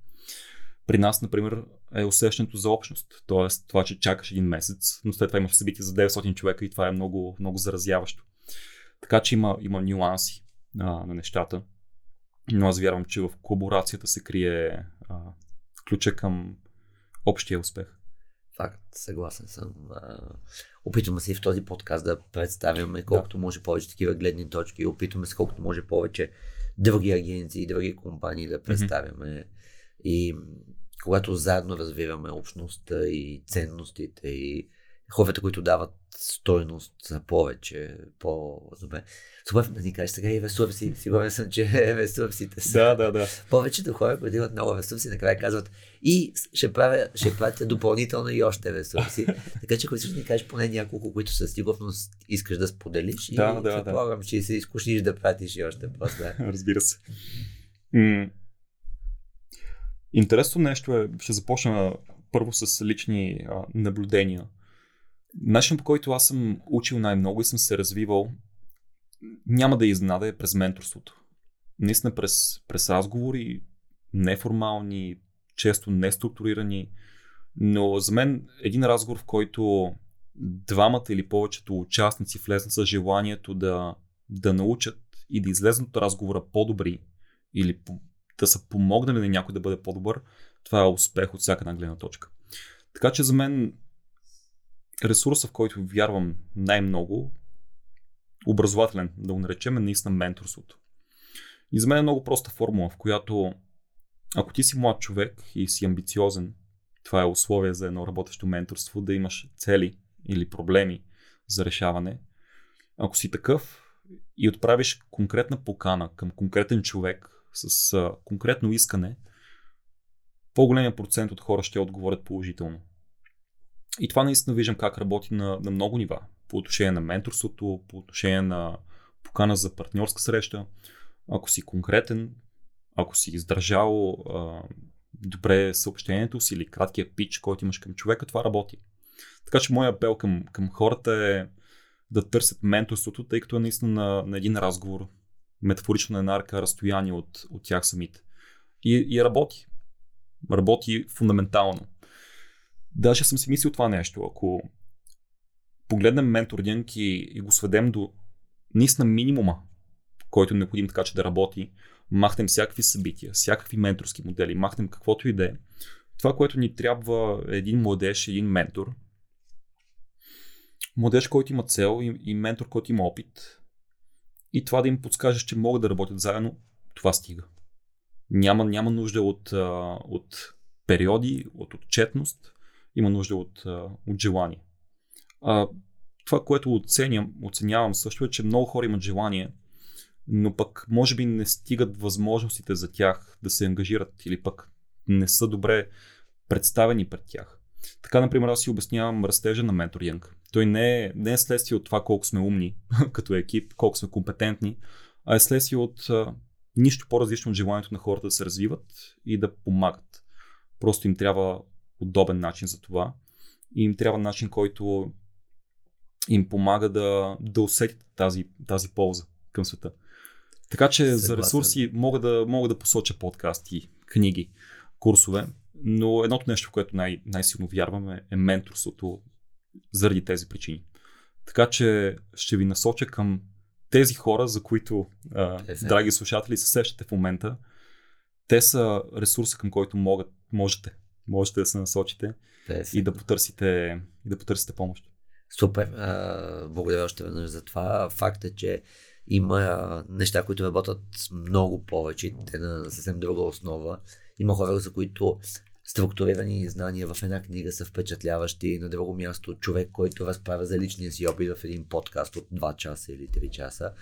[SPEAKER 3] При нас, например, е усещането за общност. Тоест, това, че чакаш един месец, но след това имаш събитие за 900 човека и това е много, много заразяващо. Така че има, има нюанси а, на нещата. Но аз вярвам, че в колаборацията се крие а, ключа към общия успех.
[SPEAKER 2] Факт, съгласен съм. Опитваме се и в този подкаст да представяме колкото да. може повече такива гледни точки. Опитваме се колкото може повече други агенции, други компании да представяме. Mm-hmm. И когато заедно развиваме общността и ценностите и хората, които дават стойност за повече, по-добре. Супер да ни кажеш сега и ресурси. Сигурен съм, че ресурсите са.
[SPEAKER 3] Да, да, да.
[SPEAKER 2] Повечето хора, които имат много ресурси, накрая казват и ще, правя, ще правя допълнително и още ресурси. така че, ако искаш да ни кажеш поне няколко, които със сигурност искаш да споделиш
[SPEAKER 3] да,
[SPEAKER 2] и
[SPEAKER 3] да,
[SPEAKER 2] предполагам, да. че се изкушниш да пратиш и още после.
[SPEAKER 3] Разбира се. М- Интересно нещо е, ще започна първо с лични а, наблюдения Начин по който аз съм учил най-много и съм се развивал, няма да изненада е през менторството. Наистина през, през разговори, неформални, често неструктурирани, но за мен един разговор, в който двамата или повечето участници влезнат с желанието да, да научат и да излезнат от разговора по-добри или да са помогнали на някой да бъде по-добър, това е успех от всяка една гледна точка. Така че за мен ресурса, в който вярвам най-много, образователен, да го наречем, е наистина менторството. И за мен е много проста формула, в която ако ти си млад човек и си амбициозен, това е условие за едно работещо менторство, да имаш цели или проблеми за решаване. Ако си такъв и отправиш конкретна покана към конкретен човек с конкретно искане, по-големия процент от хора ще отговорят положително. И това наистина виждам как работи на, на много нива. По отношение на менторството, по отношение на покана за партньорска среща. Ако си конкретен, ако си издържал а, добре съобщението си или краткия пич, който имаш към човека, това работи. Така че моят апел към, към хората е да търсят менторството, тъй като е наистина на, на един разговор, метафорично на една арка разстояние от, от тях самите. И, и работи. Работи фундаментално. Даже съм си мислил това нещо. Ако погледнем менторинг и, и го сведем до наистина минимума, който е необходим така, че да работи, махнем всякакви събития, всякакви менторски модели, махнем каквото и да е. Това, което ни трябва един младеж, един ментор. Младеж, който има цел и, и ментор, който има опит. И това да им подскажеш, че могат да работят заедно, това стига. Няма, няма нужда от, от периоди, от отчетност има нужда от, от желание. А, това, което оценям, оценявам също е, че много хора имат желание, но пък може би не стигат възможностите за тях да се ангажират или пък не са добре представени пред тях. Така, например, аз си обяснявам растежа на менторинг. Той не е, не е следствие от това колко сме умни като екип, колко сме компетентни, а е следствие от нищо по-различно от желанието на хората да се развиват и да помагат. Просто им трябва удобен начин за това. И им трябва начин, който им помага да, да усетят тази, тази полза към света. Така че Съгласен. за ресурси мога да, мога да посоча подкасти, книги, курсове, но едното нещо, в което най- най-силно вярваме е менторството заради тези причини. Така че ще ви насоча към тези хора, за които, а, драги слушатели, се сещате в момента. Те са ресурса, към който могат, можете, можете да се насочите и да потърсите, и да потърсите помощ.
[SPEAKER 2] Супер. А, благодаря още веднъж за това. Факт е, че има неща, които работят много повече, те на съвсем друга основа. Има хора, за които структурирани знания в една книга са впечатляващи. На друго място човек, който разправя за личния си опит в един подкаст от 2 часа или 3 часа.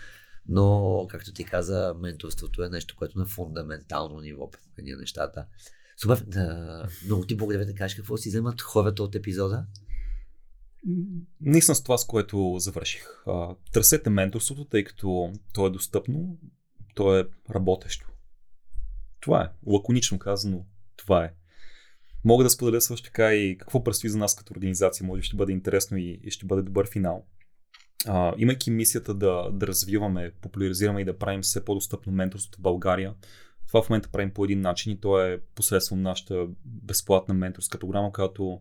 [SPEAKER 2] Но, както ти каза, менторството е нещо, което на фундаментално ниво променя нещата. Супер, да, много ти благодаря да кажеш какво си вземат хората от епизода.
[SPEAKER 3] Наистина с това, с което завърших. Търсете менторството, тъй като то е достъпно, то е работещо. Това е. Лаконично казано, това е. Мога да споделя също така и какво предстои за нас като организация. Може ще бъде интересно и, и ще бъде добър финал. А, имайки мисията да, да развиваме, популяризираме и да правим все по-достъпно менторството в България, това в момента правим по един начин и то е посредством нашата безплатна менторска програма, която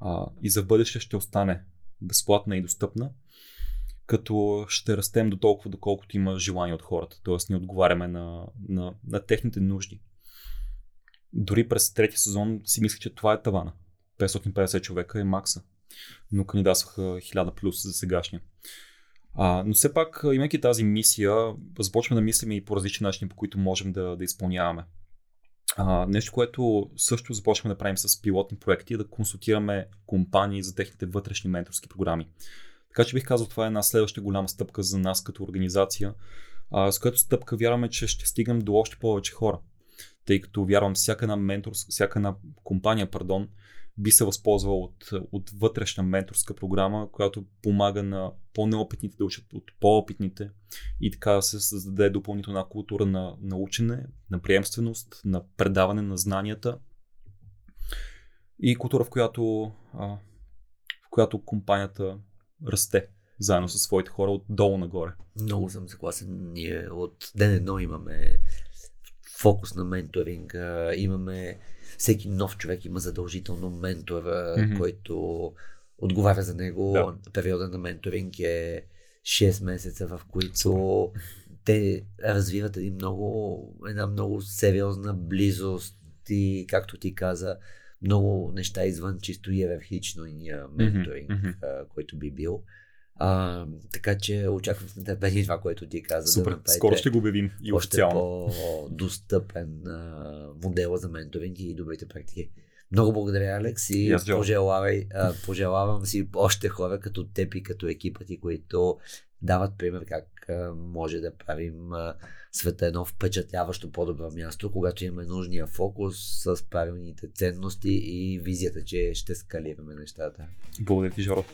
[SPEAKER 3] а, и за бъдеще ще остане безплатна и достъпна, като ще растем до толкова, доколкото има желание от хората, т.е. ни отговаряме на, на, на техните нужди. Дори през третия сезон си мисля, че това е тавана. 550 човека е макса. Но кандидатстваха 1000 плюс за сегашния. А, но все пак, имайки тази мисия, започваме да мислим и по различни начини, по които можем да, да изпълняваме. А, нещо, което също започваме да правим с пилотни проекти, е да консултираме компании за техните вътрешни менторски програми. Така че бих казал, това е една следваща голяма стъпка за нас като организация, а, с която стъпка вярваме, че ще стигнем до още повече хора. Тъй като вярвам, всяка една, ментор, всяка една компания, пардон, би се възползвала от, от вътрешна менторска програма, която помага на по-неопитните да учат от по-опитните и така да се създаде допълнителна култура на, на учене, на приемственост, на предаване на знанията и култура, в която, а, в която компанията расте заедно със своите хора отдолу нагоре.
[SPEAKER 2] Много съм съгласен. Ние от ден едно имаме фокус на менторинг, имаме всеки нов човек има задължително ментор, mm-hmm. който отговаря за него. Да. Периода на менторинг е 6 месеца, в които те развиват един много, една много сериозна близост и, както ти каза, много неща извън чисто иерархично менторинг, mm-hmm. който би бил. А, така че очаквам с нетърпение това, което ти каза.
[SPEAKER 3] Супер, да скоро ще го обявим и официално.
[SPEAKER 2] Още по-достъпен а, модела за менторинг и добрите практики. Много благодаря, Алекс, и yes, пожелавай, а, пожелавам си още хора като теб и като екипа ти, които дават пример как а, може да правим а, света едно впечатляващо по-добро място, когато имаме нужния фокус с правилните ценности и визията, че ще скалираме нещата.
[SPEAKER 3] Благодаря ти, Жоро.